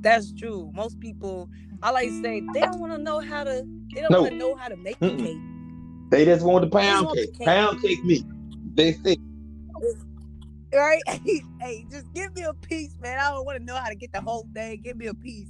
That's true. Most people, I like to say, they don't want to know how to. They don't No. want to know how to make the Mm-mm. cake. They just want the pound want the cake. cake. Pound cake meat. They say. Right? hey, just give me a piece, man. I don't want to know how to get the whole thing. Give me a piece,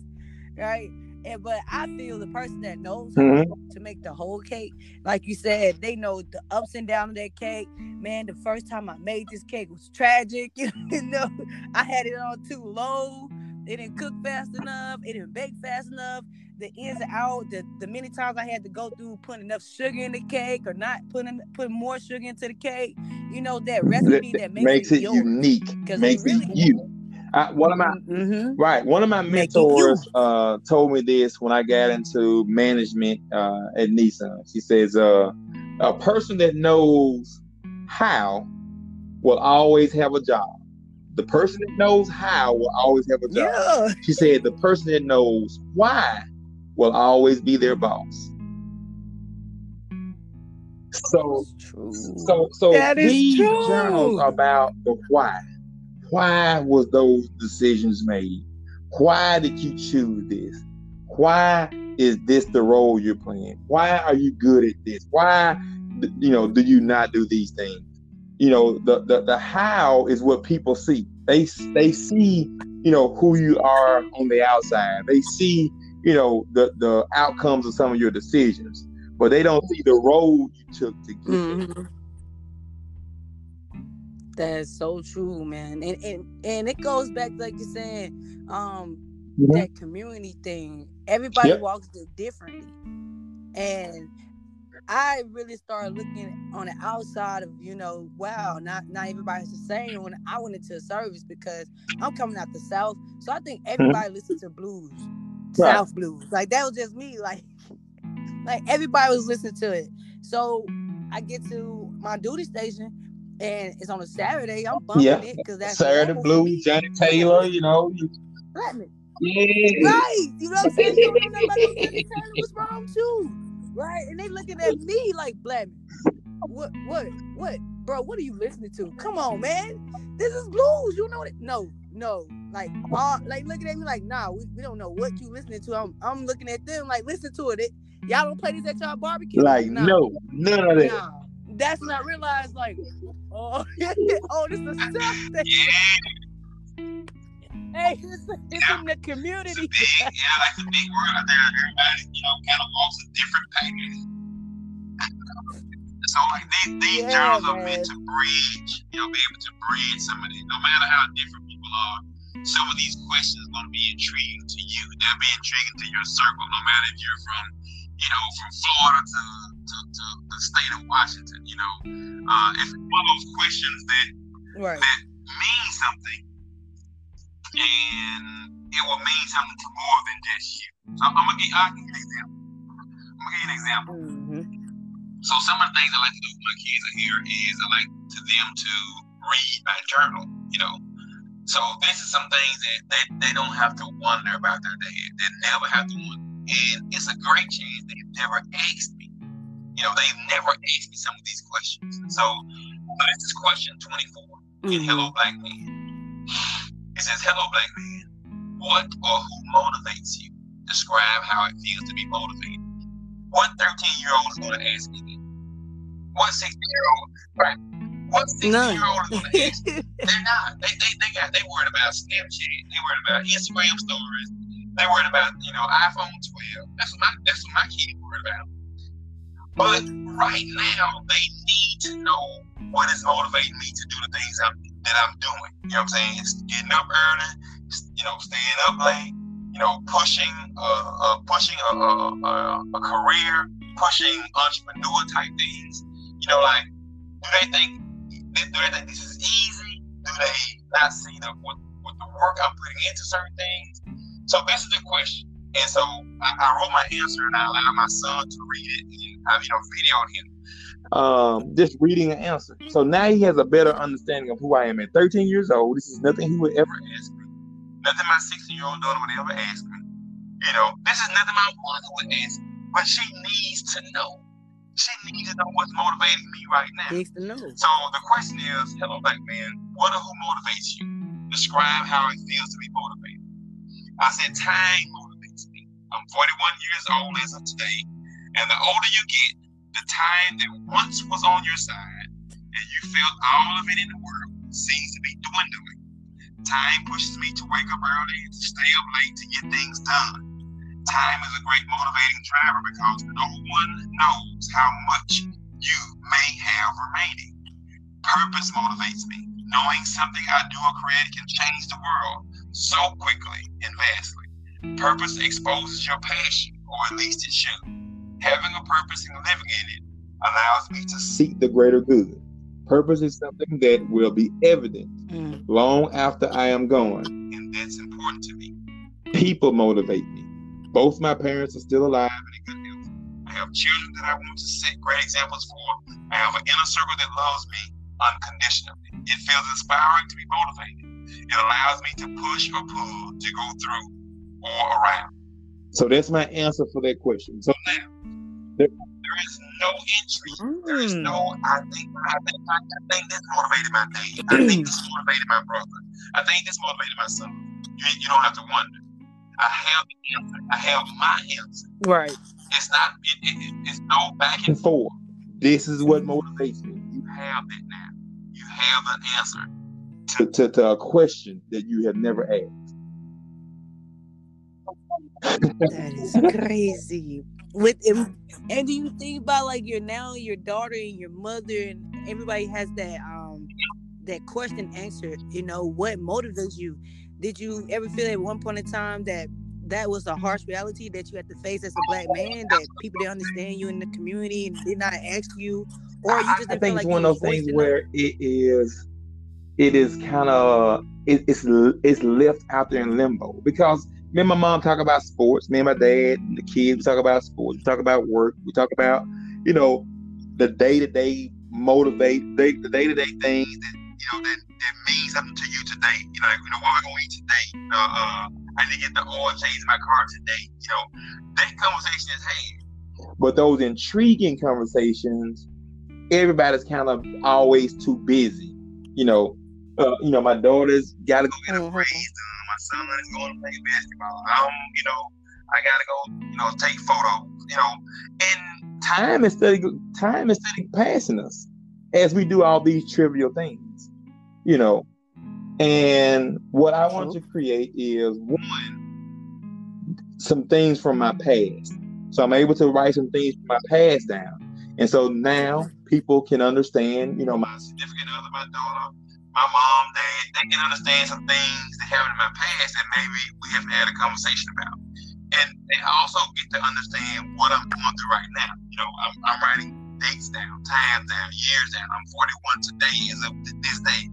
right? And but I feel the person that knows how Mhm. to make the whole cake, like you said, they know the ups and downs of that cake. Man, the first time I made this cake was tragic. You know, I had it on too low. It didn't cook fast enough. It didn't bake fast enough. The ins and out, the, the many times I had to go through putting enough sugar in the cake or not putting putting more sugar into the cake. You know that recipe that makes, makes it, it unique. Makes really, it you. I, one of my mm-hmm. right, one of my mentors uh, told me this when I got into management uh, at Nissan. She says, uh, "A person that knows how will always have a job. The person that knows how will always have a job." Yeah. She said, "The person that knows why will always be their boss." So, so, so that these journals about the why why was those decisions made? Why did you choose this? Why is this the role you're playing? Why are you good at this? Why, you know, do you not do these things? You know, the the, the how is what people see. They they see, you know, who you are on the outside. They see, you know, the the outcomes of some of your decisions, but they don't see the road you took to get mm-hmm. there. That's so true, man. And and and it goes back like you're saying, um, mm-hmm. that community thing. Everybody yep. walks it differently. And I really started looking on the outside of, you know, wow, not not everybody's the same when I went into a service because I'm coming out the South. So I think mm-hmm. everybody mm-hmm. listens to blues, right. South blues. Like that was just me. Like, like everybody was listening to it. So I get to my duty station and it's on a Saturday. I'm bumping yeah. it because that's Saturday Blue, Johnnie Taylor. You know, Blackman. Yeah. Right. You know what I'm saying? You know Johnnie Taylor was wrong too. Right. And they looking at me like Blackman. What? What? What? Bro, what are you listening to? Come on, man. This is blues. You know it? No, no. Like, all, like looking at me like, nah, we, we don't know what you listening to. I'm, I'm looking at them like, listen to it. it y'all don't play this at y'all barbecue. Like, nah. no, none of that. Nah that's not realized like oh oh this is stuff that Hey, it's, it's yeah. in the community. It's big, yeah, like a big world out there. Everybody, you know, kind of walks a different path. so, like, these, these yeah, journals man. are meant to bridge, you know, be able to bridge some of these. No matter how different people are, some of these questions are going to be intriguing to you. They'll be intriguing to your circle, no matter if you're from you know, from Florida to, to, to the state of Washington. You know, uh, it's one of those questions that right. that mean something, and it will mean something to more than just you. So I'm gonna give, I'll give you an example. I'm gonna give you an example. Mm-hmm. So some of the things I like to do with my kids are here is I like to them to read my journal. You know. So this is some things that they, they don't have to wonder about their dad. They never have to wonder and it's a great chance they've never asked. You know, they've never asked me some of these questions. So this is question 24 mm-hmm. in Hello Black Man. It says, Hello Black Man, what or who motivates you? Describe how it feels to be motivated. What 13 year old is going to ask me that? What 16 year old, right? What 16 year old is going to ask me? They're not. They, they, they, got, they worried about Snapchat. They worried about Instagram stories they worried about, you know, iPhone 12. That's what my that's what my kids worried about. But right now, they need to know what is motivating me to do the things I'm, that I'm doing. You know what I'm saying? It's getting up early, you know, staying up late, you know, pushing, uh, uh pushing a, a, a, career, pushing entrepreneur type things. You know, like, do they think, do they think this is easy? Do they not see the what, what the work I'm putting into certain things? So this is the question. And so I, I wrote my answer and I allowed my son to read it and I have you know video on him. Um, just reading an answer. So now he has a better understanding of who I am. At 13 years old, this is nothing he would ever ask me. Nothing my 16 year old daughter would ever ask me. You know, this is nothing my mother would ask me. But she needs to know. She needs to know what's motivating me right now. Needs to know. So the question is, hello black man, what or who motivates you? Describe how it feels to be motivated. I said, time. I'm 41 years old as of today. And the older you get, the time that once was on your side and you felt all of it in the world seems to be dwindling. Time pushes me to wake up early and to stay up late to get things done. Time is a great motivating driver because no one knows how much you may have remaining. Purpose motivates me. Knowing something I do or create can change the world so quickly and vastly. Purpose exposes your passion, or at least it should. Having a purpose and living in it allows me to seek the greater good. Purpose is something that will be evident mm. long after I am gone. And that's important to me. People motivate me. Both my parents are still alive and in good health. I have children that I want to set great examples for. I have an inner circle that loves me unconditionally. It feels inspiring to be motivated. It allows me to push or pull to go through or around. So that's my answer for that question. So now, there, there is no entry. Mm. There is no. Mm. I think. I think. I, think this motivated my dad. I think this motivated my brother. I think this motivated my son. You, you don't have to wonder. I have the answer. I have my answer. Right. It's not. It, it, it's no back and forth. This is what motivates me. You have it now. You have an answer to, to, to a question that you have never asked. That is crazy with. And do you think about like your now your daughter and your mother and everybody has that um that question answered? You know what motivates you? Did you ever feel at one point in time that that was a harsh reality that you had to face as a black man that people didn't understand you in the community and did not ask you or you just I, I think it's one of those things where it is it is kind of it, it's it's left out there in limbo because me and my mom talk about sports. Me and my dad, and the kids, we talk about sports. We talk about work. We talk about, you know, the day to day motivate, they, the day to day things that you know that, that mean something to you today. You know, like, you know what we're gonna eat today. Know, uh, I need to get the oil change in my car today. You know, that conversation is had. But those intriguing conversations, everybody's kind of always too busy. You know, uh, you know, my daughter's got to go get mm-hmm. a raise my son is going to play basketball. I'm, you know, I gotta go, you know, take photos, you know, and time is steady, time is steady passing us as we do all these trivial things, you know. And what I want to create is one, some things from my past. So I'm able to write some things from my past down. And so now people can understand, you know, my significant other, my daughter, my mom, they, they can understand some things that happened in my past that maybe we haven't had a conversation about. And they also get to understand what I'm going through right now. You know, I'm, I'm writing dates down, times down, years down. I'm 41 today as of this day.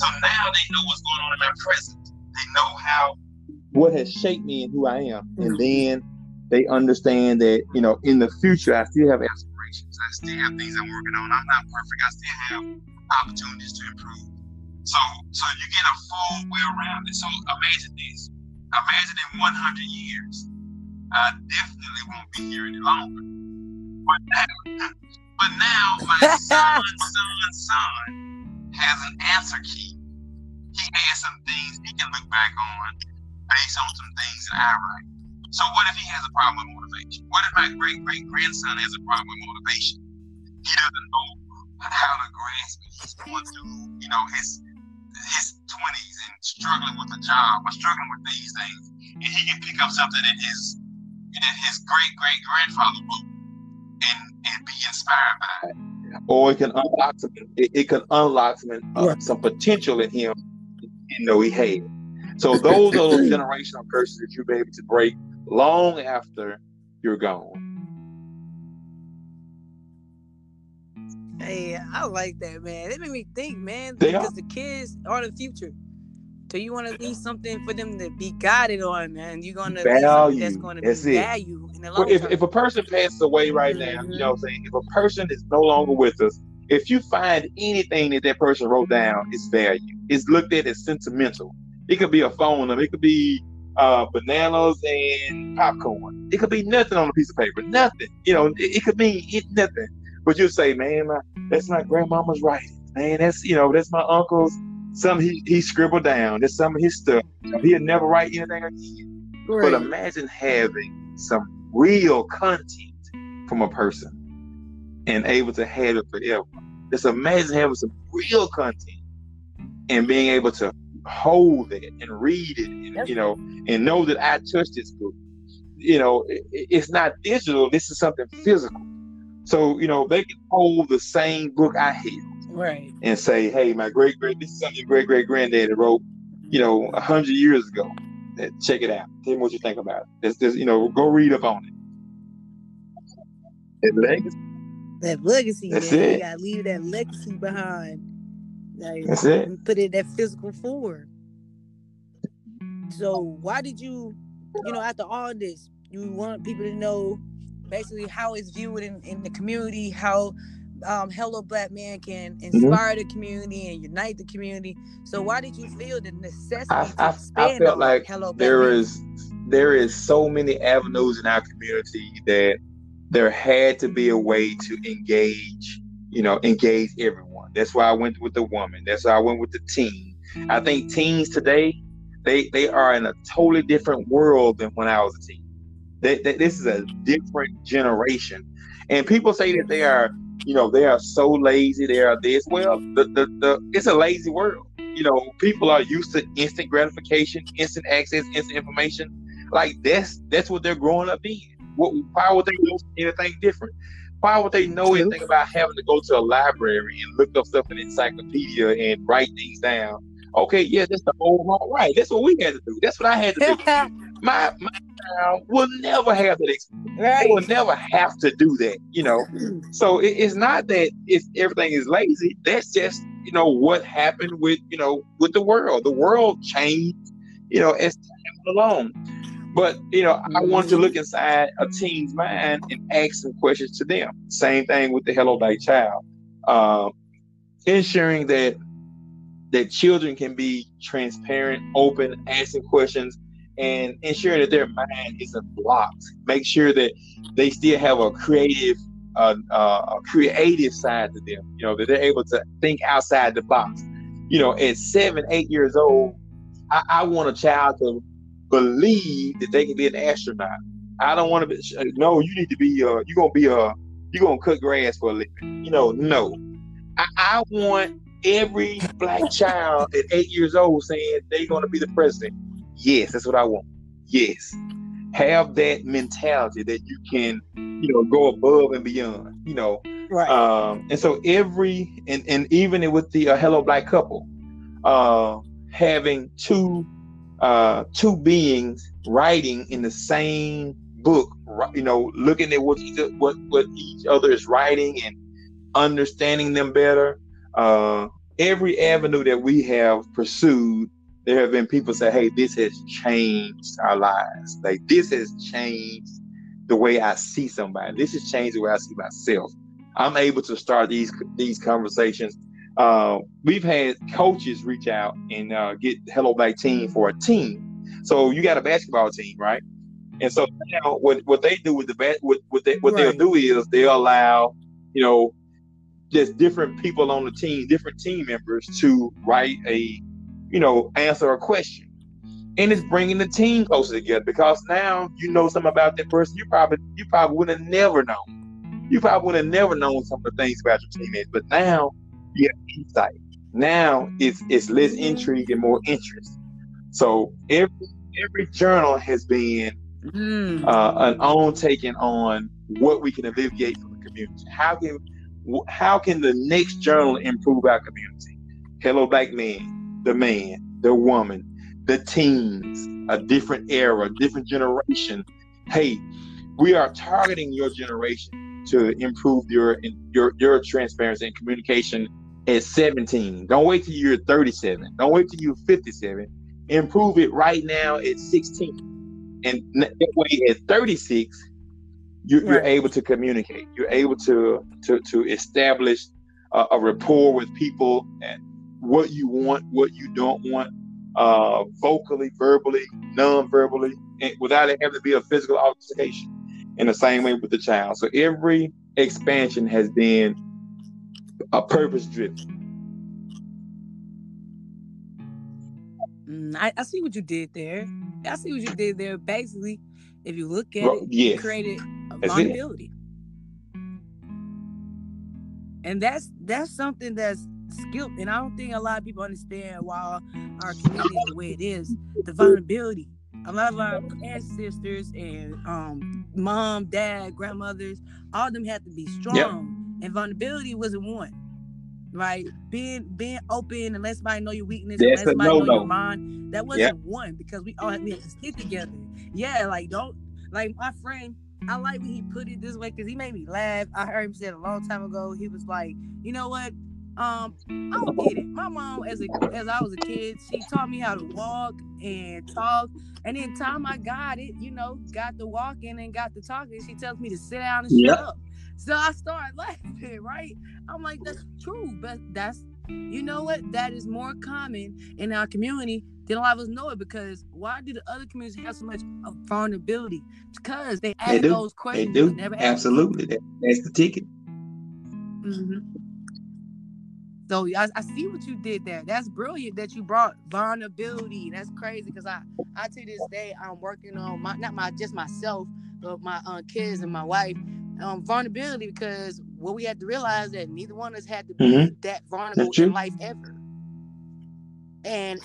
So now they know what's going on in my present. They know how. What has shaped me and who I am. And mm-hmm. then they understand that, you know, in the future, I still have aspirations. I still have things I'm working on. I'm not perfect. I still have opportunities to improve. So so you get a full way around it. So imagine this. Imagine in 100 years, I definitely won't be here any longer. But now, but now my son, son, son has an answer key. He has some things he can look back on based on some things that I write. So what if he has a problem with motivation? What if my great great grandson has a problem with motivation? He doesn't know how to grasp it. He's going through, you know, his his twenties and struggling with a job or struggling with these things, and he can pick up something that his that his great great grandfather wrote and and be inspired by it. Or it can unlock some. It, it can unlock some uh, some potential in him. You know he had. So those are those generational curses that you'll be able to break long after you're gone. Hey, I like that, man. It made me think, man, they because are. the kids are the future. So you want to leave something for them to be guided on, man. You're gonna value. that's going to be value in the long if, if a person passes away right now, mm-hmm. you know what I'm saying? If a person is no longer with us, if you find anything that that person wrote down, it's value. It's looked at as sentimental. It could be a phone number. It could be uh, bananas and popcorn. It could be nothing on a piece of paper. Nothing. You know, it, it could mean it, nothing. But you say, man, my, that's my grandmama's writing. Man, that's you know, that's my uncle's. Some he, he scribbled down. That's some of his stuff. He'll never write anything again. But imagine having some real content from a person and able to have it forever. Just imagine having some real content and being able to hold it and read it, and, you know, and know that I touched this book. You know, it, it's not digital. This is something physical. So, you know, they can hold the same book I held. Right. And say, hey, my great great this is something your great great granddaddy wrote. you know, a hundred years ago. Eh, check it out. Tell me what you think about it. It's just, you know, go read up on it. That legacy. That legacy. That's man. it. You gotta leave that legacy behind. Like, That's it. Put it in that physical form. So why did you, you know, after all this, you want people to know basically how it's viewed in, in the community, how um, Hello Black Man can mm-hmm. inspire mm-hmm. the community and unite the community. So why did you feel the necessity I, to I, I felt like Hello Black there Man? is there is so many avenues in our community that there had to be a way to engage, you know, engage everyone. That's why I went with the woman. That's why I went with the teen. I think teens today, they they are in a totally different world than when I was a teen. They, they, this is a different generation, and people say that they are, you know, they are so lazy. They are this. Well, the, the, the it's a lazy world. You know, people are used to instant gratification, instant access, instant information. Like that's that's what they're growing up in. What, why would they know anything different? Why would they know anything about having to go to a library and look up stuff in encyclopedia and write things down? Okay, yeah, that's the old. Right, that's what we had to do. That's what I had to do. my my child will never have that experience. Right. They will never have to do that. You know, so it, it's not that it's everything is lazy. That's just you know what happened with you know with the world. The world changed. You know, as time went along. But you know, I want to look inside a teen's mind and ask some questions to them. Same thing with the Hello Day Child, um, ensuring that that children can be transparent, open, asking questions, and ensure that their mind isn't blocked. Make sure that they still have a creative, uh, uh, a creative side to them. You know that they're able to think outside the box. You know, at seven, eight years old, I, I want a child to believe that they can be an astronaut. I don't want to be. No, you need to be. Uh, you're gonna be a. Uh, you're gonna cut grass for a living. You know, no. I, I want every black child at eight years old saying they're gonna be the president. Yes, that's what I want. Yes, have that mentality that you can, you know, go above and beyond. You know, right. Um, and so every and and even with the uh, Hello Black couple, uh, having two uh, two beings writing in the same book, you know, looking at what each, what what each other is writing and understanding them better. Uh, every avenue that we have pursued, there have been people say, "Hey, this has changed our lives. Like this has changed the way I see somebody. This has changed the way I see myself." I'm able to start these these conversations uh, we've had coaches reach out and uh, get Hello Black Teen for a team. So you got a basketball team, right? And so now what, what they do with the bat, what what, they, what right. they'll do is they'll allow you know just different people on the team, different team members to write a you know answer a question. And it's bringing the team closer together because now you know something about that person you probably you probably would have never known. You probably would have never known some of the things about your teammates, but now you have insight. Now it's it's less intrigue and more interest. So every every journal has been mm. uh, an own taking on what we can alleviate from the community. How can how can the next journal improve our community? Hello, black man, the man, the woman, the teens, a different era, different generation. Hey, we are targeting your generation to improve your your your transparency and communication at 17. Don't wait till you're 37. Don't wait till you're 57. Improve it right now at 16. And that way at 36, you're, right. you're able to communicate. You're able to to to establish a, a rapport with people and what you want, what you don't want, uh, vocally, verbally, non-verbally, and without it having to be a physical altercation. In the same way with the child. So every expansion has been a purpose driven. Mm, I, I, see what you did there. I see what you did there. Basically, if you look at it, yes. you created a vulnerability. And that's that's something that's skilled. And I don't think a lot of people understand why our community is the way it is. The vulnerability. A lot of our ancestors and um, mom, dad, grandmothers, all of them had to be strong. Yep and vulnerability wasn't one. right? Being being open and let somebody know your weakness and let somebody know your mind. That wasn't yep. one because we all had, we had to stick together. Yeah, like don't like my friend. I like when he put it this way because he made me laugh. I heard him say it a long time ago. He was like, you know what? Um, I don't get it. My mom, as a as I was a kid, she taught me how to walk and talk. And then time I got it, you know, got the walking and got the talking, she tells me to sit down and yep. shut up. So I started laughing, right? I'm like, that's true, but that's you know what? That is more common in our community than a lot of us know it because why do the other communities have so much vulnerability? Because they ask they those questions. They do. Never Absolutely. That, that's the ticket. Mm-hmm. So I, I, see what you did there. That's brilliant that you brought vulnerability. That's crazy because I, I to this day I'm working on my not my just myself, but my uh, kids and my wife um, vulnerability because what we had to realize that neither one of us had to be mm-hmm. that vulnerable in life ever. And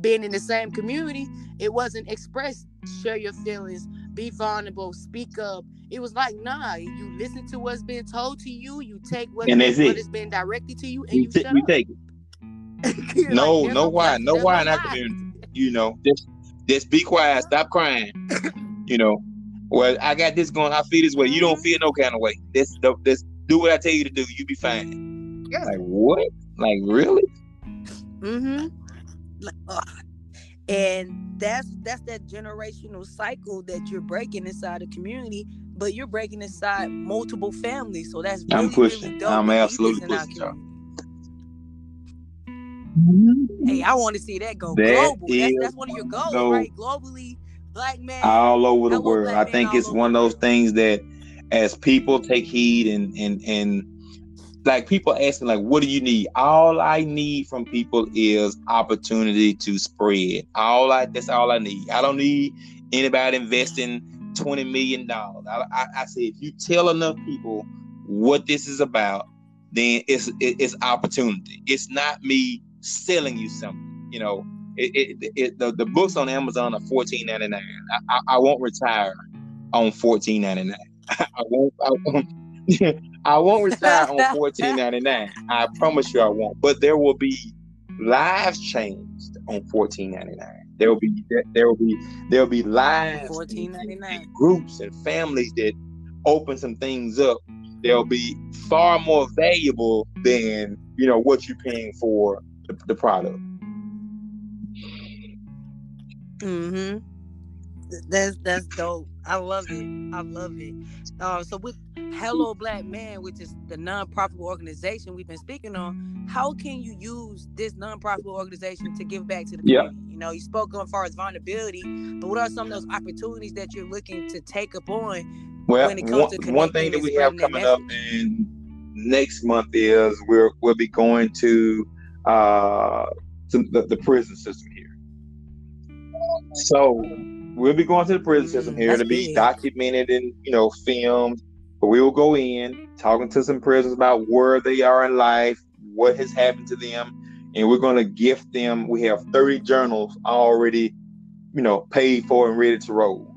being in the same community, it wasn't expressed. share your feelings, be vulnerable, speak up. It was like, nah, you listen to what's being told to you, you take what, and that's what is being directed to you, and you, you, t- you take it. no, like, no why, no why in our community. You know, just just be quiet, stop crying. you know, well, I got this going, I feel this way. You don't feel no kind of way. This, this, do what I tell you to do. You be fine. Yeah. Like what? Like really? Mm-hmm. Like, Mm-hmm. and that's that's that generational cycle that you're breaking inside the community, but you're breaking inside multiple families. So that's really, I'm pushing. Really I'm mm-hmm. absolutely pushing. Hey, I want to see that go that global. That's, that's, one of your goals, go right? Globally, black man all over the world. I think it's one of those things that as people take heed and and and like people asking like what do you need? All i need from people is opportunity to spread. All i that's all i need. I don't need anybody investing 20 million dollars. I, I, I say if you tell enough people what this is about then it's it, it's opportunity. It's not me selling you something you know. It, it, it the, the books on amazon are 14.99 I, I, I won't retire on 14.99 I won't I won't I won't retire on fourteen ninety nine. I promise you I won't. But there will be lives changed on fourteen ninety nine. There will be there will be there will be lives fourteen ninety nine groups and families that open some things up. They'll be far more valuable than you know what you're paying for the, the product. Mm-hmm. That's that's dope. I love it. I love it. Uh, so with Hello Black Man, which is the nonprofit organization we've been speaking on, how can you use this nonprofit organization to give back to the community? Yeah. You know, you spoke on as far as vulnerability, but what are some of those opportunities that you're looking to take up on well, when it comes one, to one thing that we have coming up in next month is we're we'll be going to uh to the, the prison system here. So we'll be going to the prison mm, system here to be big. documented and you know filmed. But we will go in talking to some prisoners about where they are in life, what has happened to them, and we're going to gift them. We have 30 journals already, you know, paid for and ready to roll.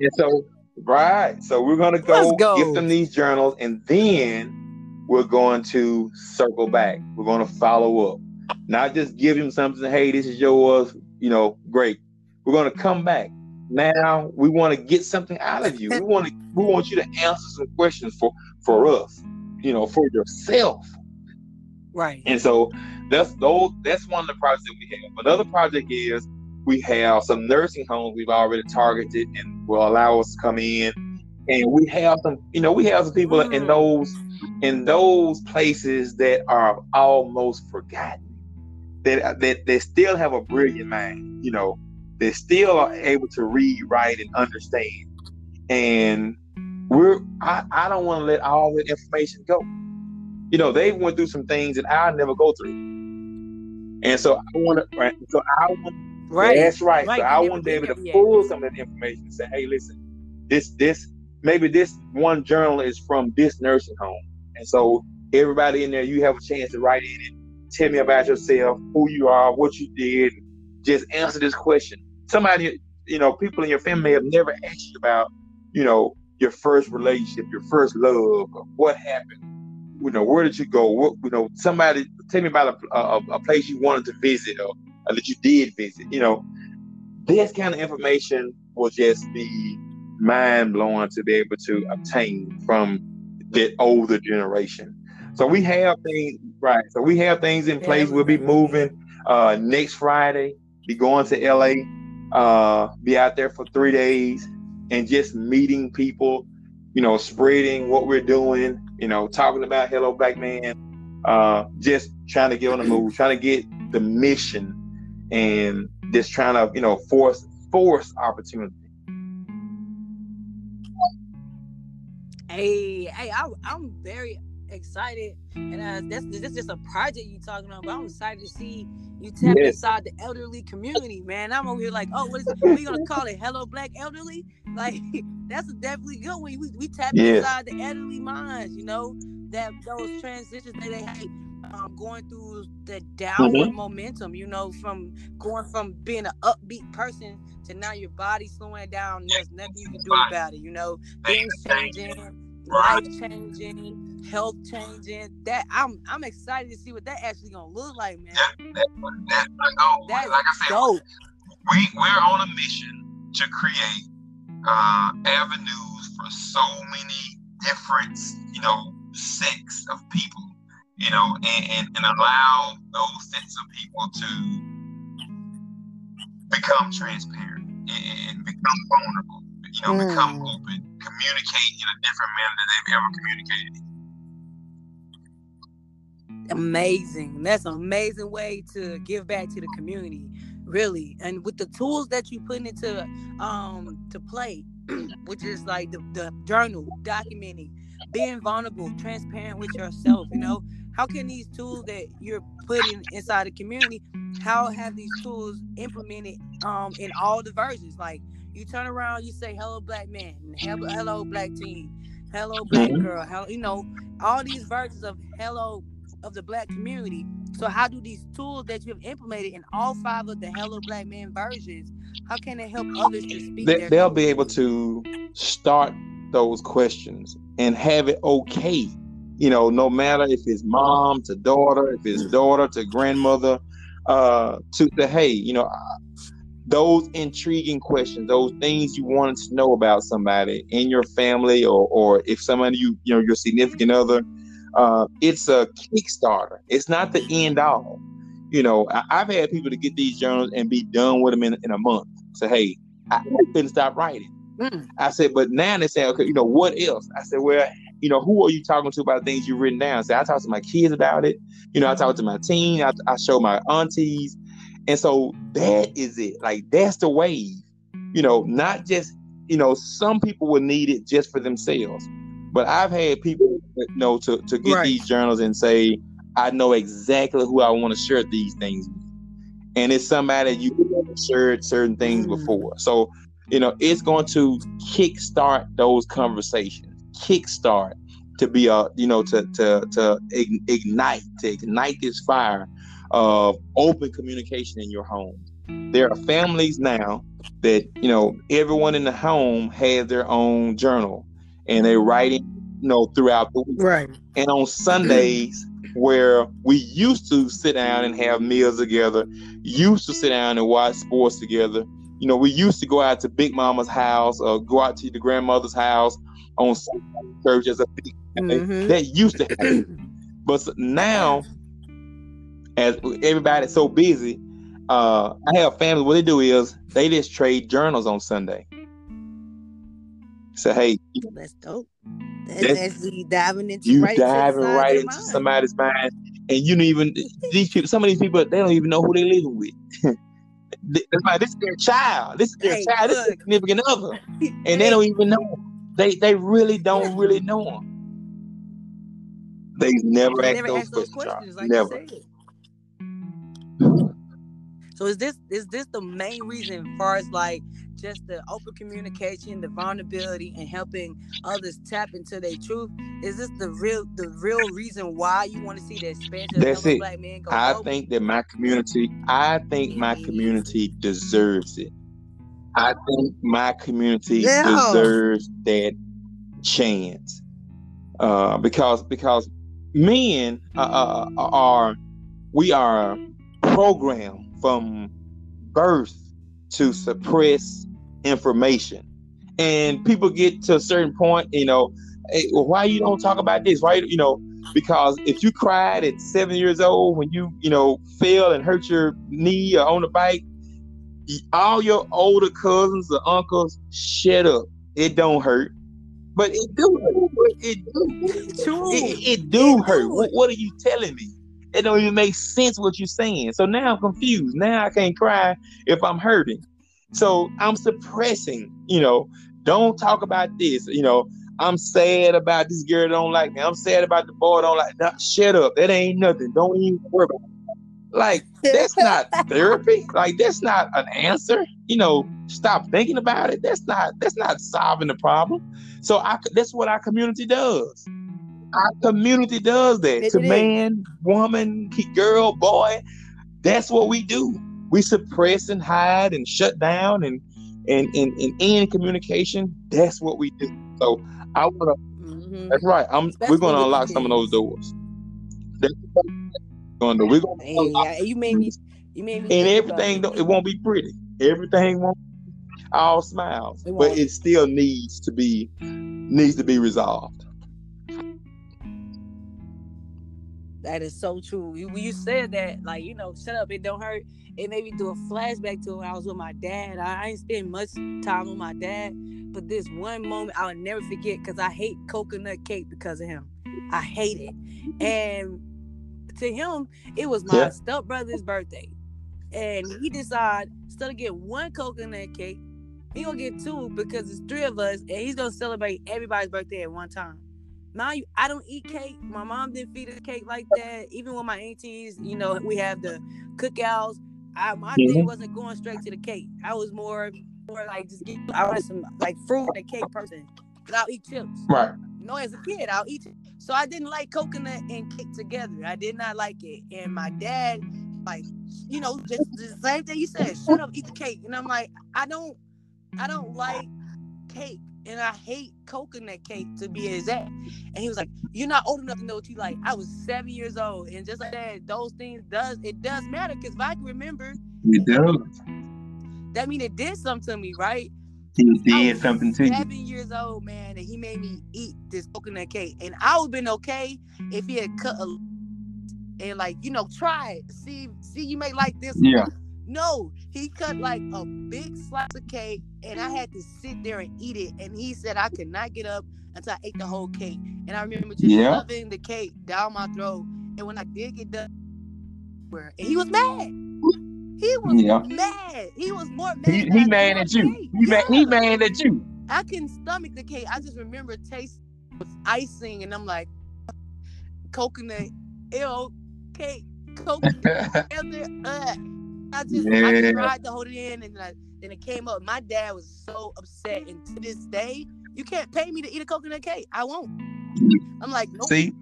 And so, right, so we're going to go, go gift them these journals, and then we're going to circle back. We're going to follow up, not just give them something. Hey, this is yours. You know, great we're going to come back. Now we want to get something out of you. We want to we want you to answer some questions for for us, you know, for yourself. Right. And so that's those that's one of the projects that we have. Another project is we have some nursing homes we've already targeted and will allow us to come in. And we have some, you know, we have some people mm. in those in those places that are almost forgotten. That that they still have a brilliant mind, you know, they still are able to read, write, and understand. And we're I, I don't want to let all the information go. You know, they went through some things that I'll never go through. And so I want to right, so I want right. That's right. right. So I want to be able to pull some of that information and say, hey, listen, this this maybe this one journal is from this nursing home. And so everybody in there, you have a chance to write in it. tell me about yourself, who you are, what you did, just answer this question somebody, you know, people in your family have never asked you about, you know, your first relationship, your first love, what happened. you know, where did you go? What, you know, somebody tell me about a, a, a place you wanted to visit or, or, that you did visit. You know, this kind of information will just be mind blowing to be able to obtain from the older generation. So we have things right. So we have things in place. We'll be moving uh, next Friday. Be going to LA. Uh, be out there for three days and just meeting people you know, spreading what we're doing, you know, talking about Hello Black Man, uh, just trying to get on the move, trying to get the mission and just trying to, you know, force force opportunity. Hey, hey, I, I'm very excited, and uh, that's this is just a project you talking about. But I'm excited to see you tap yes. inside the elderly community, man. I'm over here like, oh, what is it? we gonna call it Hello Black Elderly? Like that's a definitely good one. We, we tap inside the elderly minds, you know, that those transitions that they hate. Um, going through the downward mm-hmm. momentum, you know, from going from being an upbeat person to now your body slowing down. There's nothing you can do about it, you know. Things changing, life changing, health changing. That I'm I'm excited to see what that actually gonna look like, man. That, that, that, That's like I said, dope. we we're on a mission to create uh, avenues for so many different, you know, sects of people, you know, and, and, and allow those sets of people to become transparent and become vulnerable, you know, mm. become open communicate in a different manner than they've ever communicated. Amazing. That's an amazing way to give back to the community, really. And with the tools that you put into um to play, which is like the, the journal, documenting, being vulnerable, transparent with yourself, you know. How can these tools that you're putting inside the community, how have these tools implemented um in all the versions? Like you turn around, you say hello black man, hello, hello black teen, hello black mm-hmm. girl, hello, you know, all these versions of hello of the black community. So how do these tools that you have implemented in all five of the Hello Black Man versions, how can it help others to speak? They, will be able to start those questions and have it okay. You know, no matter if it's mom to daughter, if it's daughter to grandmother, uh, to the hey, you know, those intriguing questions, those things you wanted to know about somebody in your family, or or if somebody you you know your significant other, uh, it's a Kickstarter. It's not the end all. You know, I, have had people to get these journals and be done with them in, in a month. Say, hey, I couldn't stop writing. Mm. I said, but now they say, okay, you know, what else? I said, well, you know, who are you talking to about things you've written down? I said, I talked to my kids about it. You know, I talked to my teen. I, I show my aunties. And so that is it. Like that's the wave. You know, not just, you know, some people will need it just for themselves. But I've had people, you know, to, to get right. these journals and say, I know exactly who I want to share these things with. And it's somebody you shared certain things mm. before. So, you know, it's going to kickstart those conversations, kickstart to be a, you know, to to to ignite, to ignite this fire of open communication in your home. There are families now that, you know, everyone in the home has their own journal and they're writing, you know, throughout the week. Right. And on Sundays, where we used to sit down and have meals together, used to sit down and watch sports together. You know, we used to go out to Big Mama's house or go out to the grandmother's house on Sunday church as a big mm-hmm. that used to happen. But now as everybody's so busy, uh, I have family. What they do is they just trade journals on Sunday. So hey, that's dope. That's, that's actually diving into you right diving right into mind. somebody's mind, and you don't even these people. Some of these people they don't even know who they're living with. this is their child. This is their hey, child. Look. This is significant other, and hey. they don't even know. They they really don't really know them. They never, ask, never those ask those questions. Like never. So is this is this the main reason far as like just the open communication, the vulnerability, and helping others tap into their truth? Is this the real the real reason why you want to see the expansion That's of it. black men go I think that my community, I think my community deserves it. I think my community yeah. deserves that chance. Uh, because because men uh, uh, are we are programmed from birth to suppress information, and people get to a certain point, you know, hey, well, why you don't talk about this? Why you know? Because if you cried at seven years old when you you know fell and hurt your knee or on the bike, all your older cousins or uncles, shut up. It don't hurt. But it do hurt. It do. It, it do it hurt. What, what, are you telling me? It don't even make sense what you're saying. So now I'm confused. Now I can't cry if I'm hurting. So I'm suppressing, you know, don't talk about this. You know, I'm sad about this girl don't like me. I'm sad about the boy don't like. Nah, shut up. That ain't nothing. Don't even worry about it. Like that's not therapy. Like that's not an answer. You know, stop thinking about it. That's not that's not solving the problem. So I that's what our community does. Our community does that it to man, woman, girl, boy. That's what we do. We suppress and hide and shut down and and and, and end communication. That's what we do. So I wanna. Mm-hmm. That's right. I'm. Especially we're gonna unlock some of those doors. That's going to. We're gonna. Hey, you made me. You made me. And everything. It won't be pretty. Everything won't all smiles, it but it still needs to be needs to be resolved. That is so true. When you said that, like you know, shut up, it don't hurt. It made me do a flashback to when I was with my dad. I, ain't spend much time with my dad, but this one moment I'll never forget because I hate coconut cake because of him. I hate it, and to him, it was my yeah. stepbrother's birthday, and he decided instead of getting one coconut cake, he gonna get two because it's three of us, and he's gonna celebrate everybody's birthday at one time. You, I don't eat cake. My mom didn't feed us cake like that. Even with my aunties, you know, we have the cookouts. I, my mm-hmm. thing wasn't going straight to the cake. I was more, more like just get. I wanted some like fruit and cake person. Cause I'll eat chips. Right. You know, as a kid, I'll eat it. So I didn't like coconut and cake together. I did not like it. And my dad, like, you know, just the same thing you said, shut up, eat the cake. And I'm like, I don't, I don't like cake. And I hate coconut cake to be exact. And he was like, You're not old enough to know what you like. I was seven years old. And just like that, those things does it does matter because if I can remember it does. That mean it did something to me, right? He did something to you. Seven years old, man, and he made me eat this coconut cake. And I would have been okay if he had cut a and like, you know, try it. See, see you may like this. Yeah. One. No, he cut like a big slice of cake, and I had to sit there and eat it. And he said I could not get up until I ate the whole cake. And I remember just yeah. shoving the cake down my throat. And when I did get done, and he was mad. He was yeah. mad. He was more mad. He, he mad at you. He, yeah. mad, he mad at you. I couldn't stomach the cake. I just remember taste was icing, and I'm like, coconut, ew, cake, coconut, uh. I just yeah. I tried to hold it in, and I, then it came up. My dad was so upset, and to this day, you can't pay me to eat a coconut cake. I won't. I'm like, nope. see,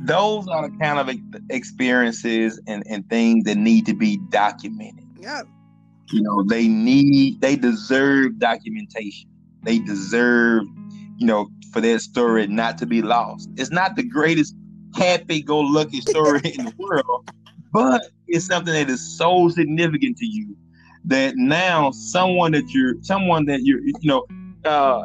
those are the kind of experiences and, and things that need to be documented. Yeah. You know, they need, they deserve documentation. They deserve, you know, for their story not to be lost. It's not the greatest happy-go-lucky story in the world, but it's something that is so significant to you that now someone that you're someone that you're you know uh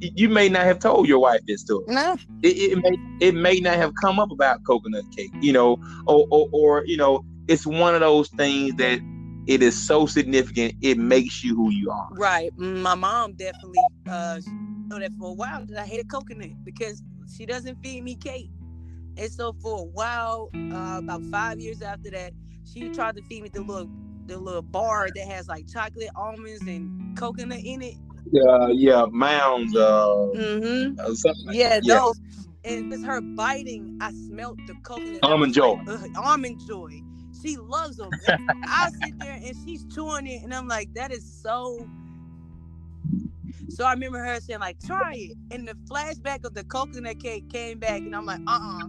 you may not have told your wife this story. No, it, it may it may not have come up about coconut cake, you know, or, or or you know, it's one of those things that it is so significant it makes you who you are. Right. My mom definitely uh know that for a while that I hated coconut because she doesn't feed me cake. And so for a while, uh, about five years after that, she tried to feed me the little the little bar that has like chocolate almonds and coconut in it. Yeah, yeah, mounds. Uh, mm-hmm. Uh, yeah, yeah, those. And it's her biting. I smelt the coconut. Almond joy. uh, almond joy. She loves them. I sit there and she's chewing it, and I'm like, that is so. So I remember her saying like, try it, and the flashback of the coconut cake came back, and I'm like, uh, uh-uh, uh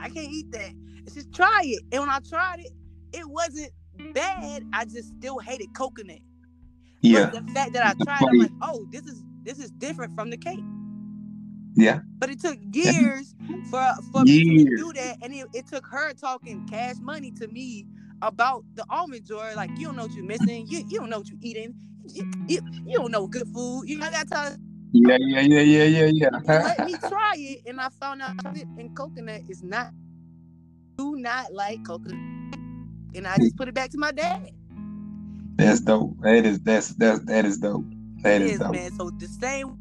I can't eat that. It's just try it. And when I tried it, it wasn't bad. I just still hated coconut. Yeah. But the fact that I tried, I'm like, oh, this is this is different from the cake. Yeah. But it took years for for years. me to do that, and it, it took her talking cash money to me about the almond joy. Like you don't know what you're missing. You you don't know what you're eating. You, you, you don't know good food. You know, got time. Yeah, yeah, yeah, yeah, yeah, yeah. Let me try it, and I found out that in coconut is not do not like coconut, and I just put it back to my dad. That's dope. That is that's that's that is dope. That is, is dope. man. So the same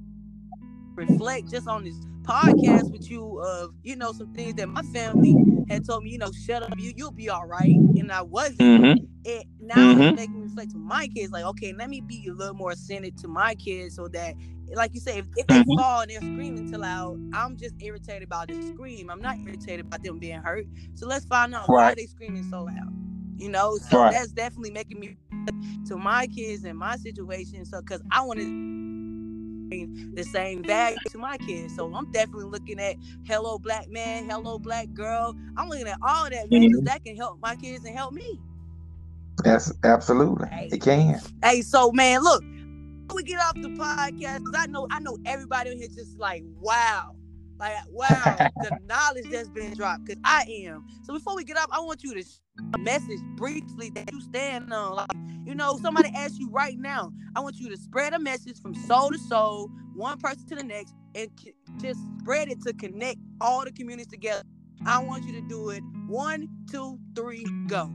reflect just on this podcast with you of you know some things that my family had told me you know shut up you you'll be all right and I wasn't mm-hmm. it now mm-hmm. it's making me reflect to my kids like okay let me be a little more centered to my kids so that like you say if, if they mm-hmm. fall and they're screaming too loud I'm just irritated about the scream I'm not irritated about them being hurt so let's find out right. why they screaming so loud you know so right. that's definitely making me to my kids and my situation so because I want to the same value to my kids. So I'm definitely looking at hello black man, hello black girl. I'm looking at all that man because mm-hmm. that can help my kids and help me. that's absolutely. Hey. It can. Hey, so man, look, we get off the podcast because I know I know everybody in here just like, wow. Like, wow, the knowledge that's been dropped because I am. So before we get up, I want you to message briefly that you stand on. Like, you know, somebody asks you right now, I want you to spread a message from soul to soul, one person to the next, and just spread it to connect all the communities together. I want you to do it. One, two, three, go.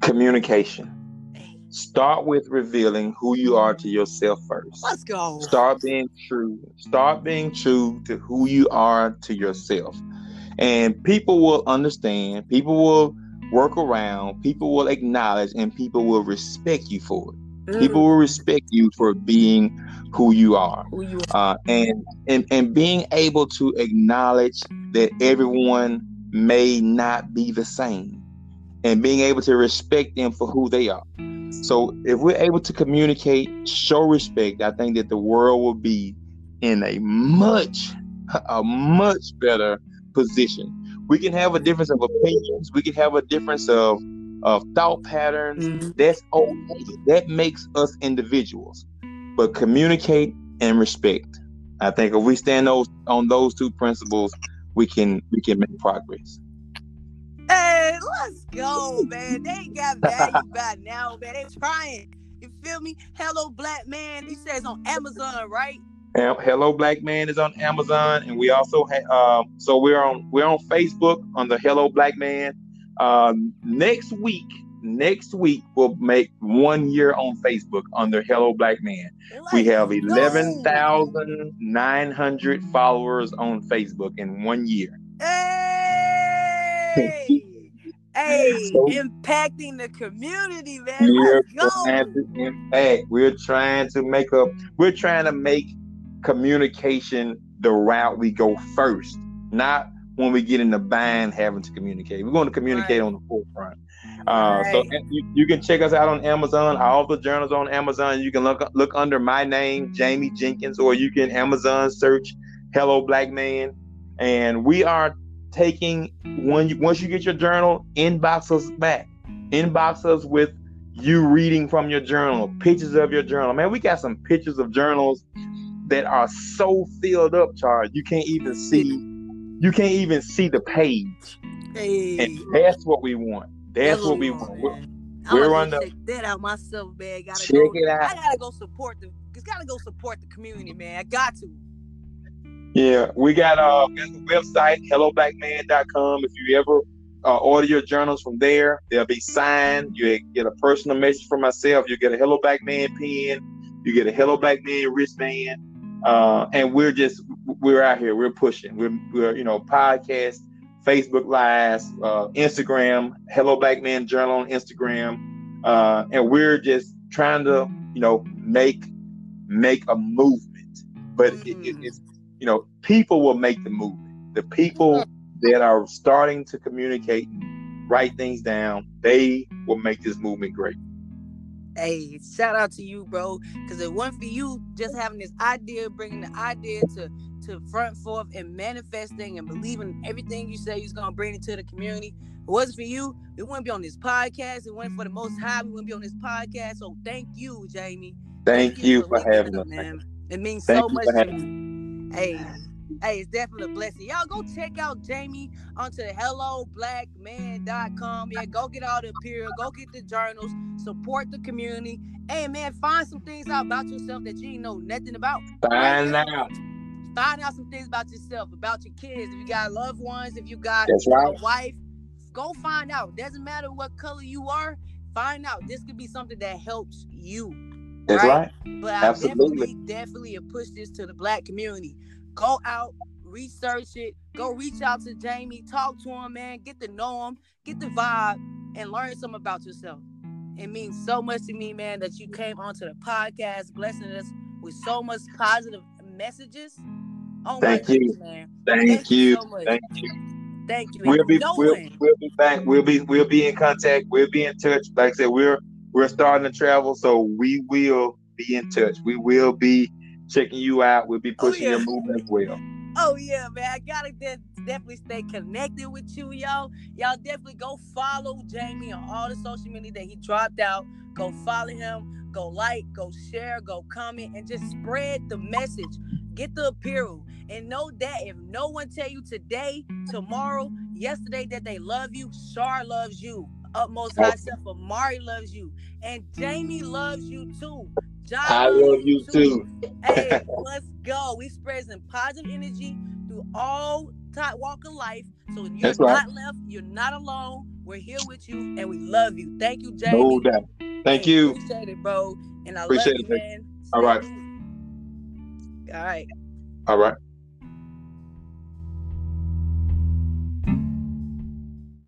Communication. Start with revealing who you are to yourself first. Let's go. Start being true. Start being true to who you are to yourself. And people will understand, people will work around, people will acknowledge, and people will respect you for it. Mm. People will respect you for being who you are. Who you are. Uh, and, and and being able to acknowledge that everyone may not be the same and being able to respect them for who they are. So if we're able to communicate, show respect, I think that the world will be in a much, a much better position. We can have a difference of opinions. We can have a difference of of thought patterns. Mm-hmm. That's okay. That makes us individuals. But communicate and respect. I think if we stand those on those two principles, we can we can make progress. Hey, let's go, man. They ain't got value by now, man. They trying. You feel me? Hello, black man. He says on Amazon, right? Hello Black Man is on Amazon, and we also have. Uh, so we're on we're on Facebook on the Hello Black Man. Um, next week, next week we'll make one year on Facebook under Hello Black Man. Let's we have eleven thousand nine hundred followers on Facebook in one year. Hey, hey, so, impacting the community, man. We're trying to impact. We're trying to make a. We're trying to make communication the route we go first, not when we get in the bind having to communicate. We're going to communicate right. on the forefront. Uh, right. So you, you, can check us out on Amazon. All the journals on Amazon. You can look look under my name, Jamie Jenkins, or you can Amazon search "Hello Black Man." And we are taking when you, once you get your journal, inbox us back. Inbox us with you reading from your journal, pictures of your journal. Man, we got some pictures of journals that are so filled up, Charles, you can't even see you can't even see the page. Hey. And that's what we want. That's what we want. We're, we're on the check that out myself, man. Gotta check go, it out. I gotta go support the. It's gotta go support the community, man. I got to. Yeah, we got uh got the website helloblackman.com. If you ever uh, order your journals from there, they'll be signed. You get a personal message from myself. You get a Hello Black Man pen. You get a Hello Black Man wristband uh, and we're just we're out here. We're pushing. We're we're you know podcast, Facebook Live, uh, Instagram, Hello Black Man Journal on Instagram, uh, and we're just trying to you know make make a movement. But mm-hmm. it, it, it's you know people will make the movement. The people that are starting to communicate, write things down, they will make this movement great. Hey, shout out to you, bro. Because it wasn't for you just having this idea, bringing the idea to to front forth and manifesting and believing everything you say you're gonna bring it to the community. It wasn't for you, it wouldn't be on this podcast. It wasn't for the most high, we wouldn't be on this podcast. So thank you, Jamie. Thank, thank you, for, having us, man. It means thank so much to me. Hey, hey, it's definitely a blessing. Y'all go check out Jamie onto helloblackman.com. Yeah, go get all the appeal, go get the journals, support the community. Hey man, find some things out about yourself that you know nothing about. Find out. Find out some things about yourself, about your kids. If you got loved ones, if you got That's right. a wife, go find out. Doesn't matter what color you are, find out. This could be something that helps you. That's right. right. But I Absolutely. definitely, definitely have pushed this to the black community. Go out, research it, go reach out to Jamie, talk to him, man, get to know him, get the vibe, and learn something about yourself. It means so much to me, man, that you came onto the podcast, blessing us with so much positive messages. Oh Thank my you. goodness, man. Thank, Thank you you. so. Thank you. Thank you. We'll be we'll, we'll be back. We'll be we'll be in contact. We'll be in touch. Like I said, we're we're starting to travel, so we will be in touch. We mm-hmm. will be checking you out. We'll be Oh, pushing yeah. your movement as well. Oh yeah, man. I gotta de- definitely stay connected with you, y'all. Y'all definitely go follow Jamie on all the social media that he dropped out. Go follow him. Go like, go share, go comment, and just spread the message. Get the apparel. And know that if no one tell you today, tomorrow, yesterday that they love you, Shar loves you. Utmost high self Amari loves you. And Jamie loves you too. John I love you too. hey, let's go. We spread some positive energy through all type walk of life. So you're That's not right. left. You're not alone. We're here with you, and we love you. Thank you, Jamie. No doubt. Thank Hey, you. Appreciate it, bro. And I Appreciate love you, it. man. All right. All right. All right.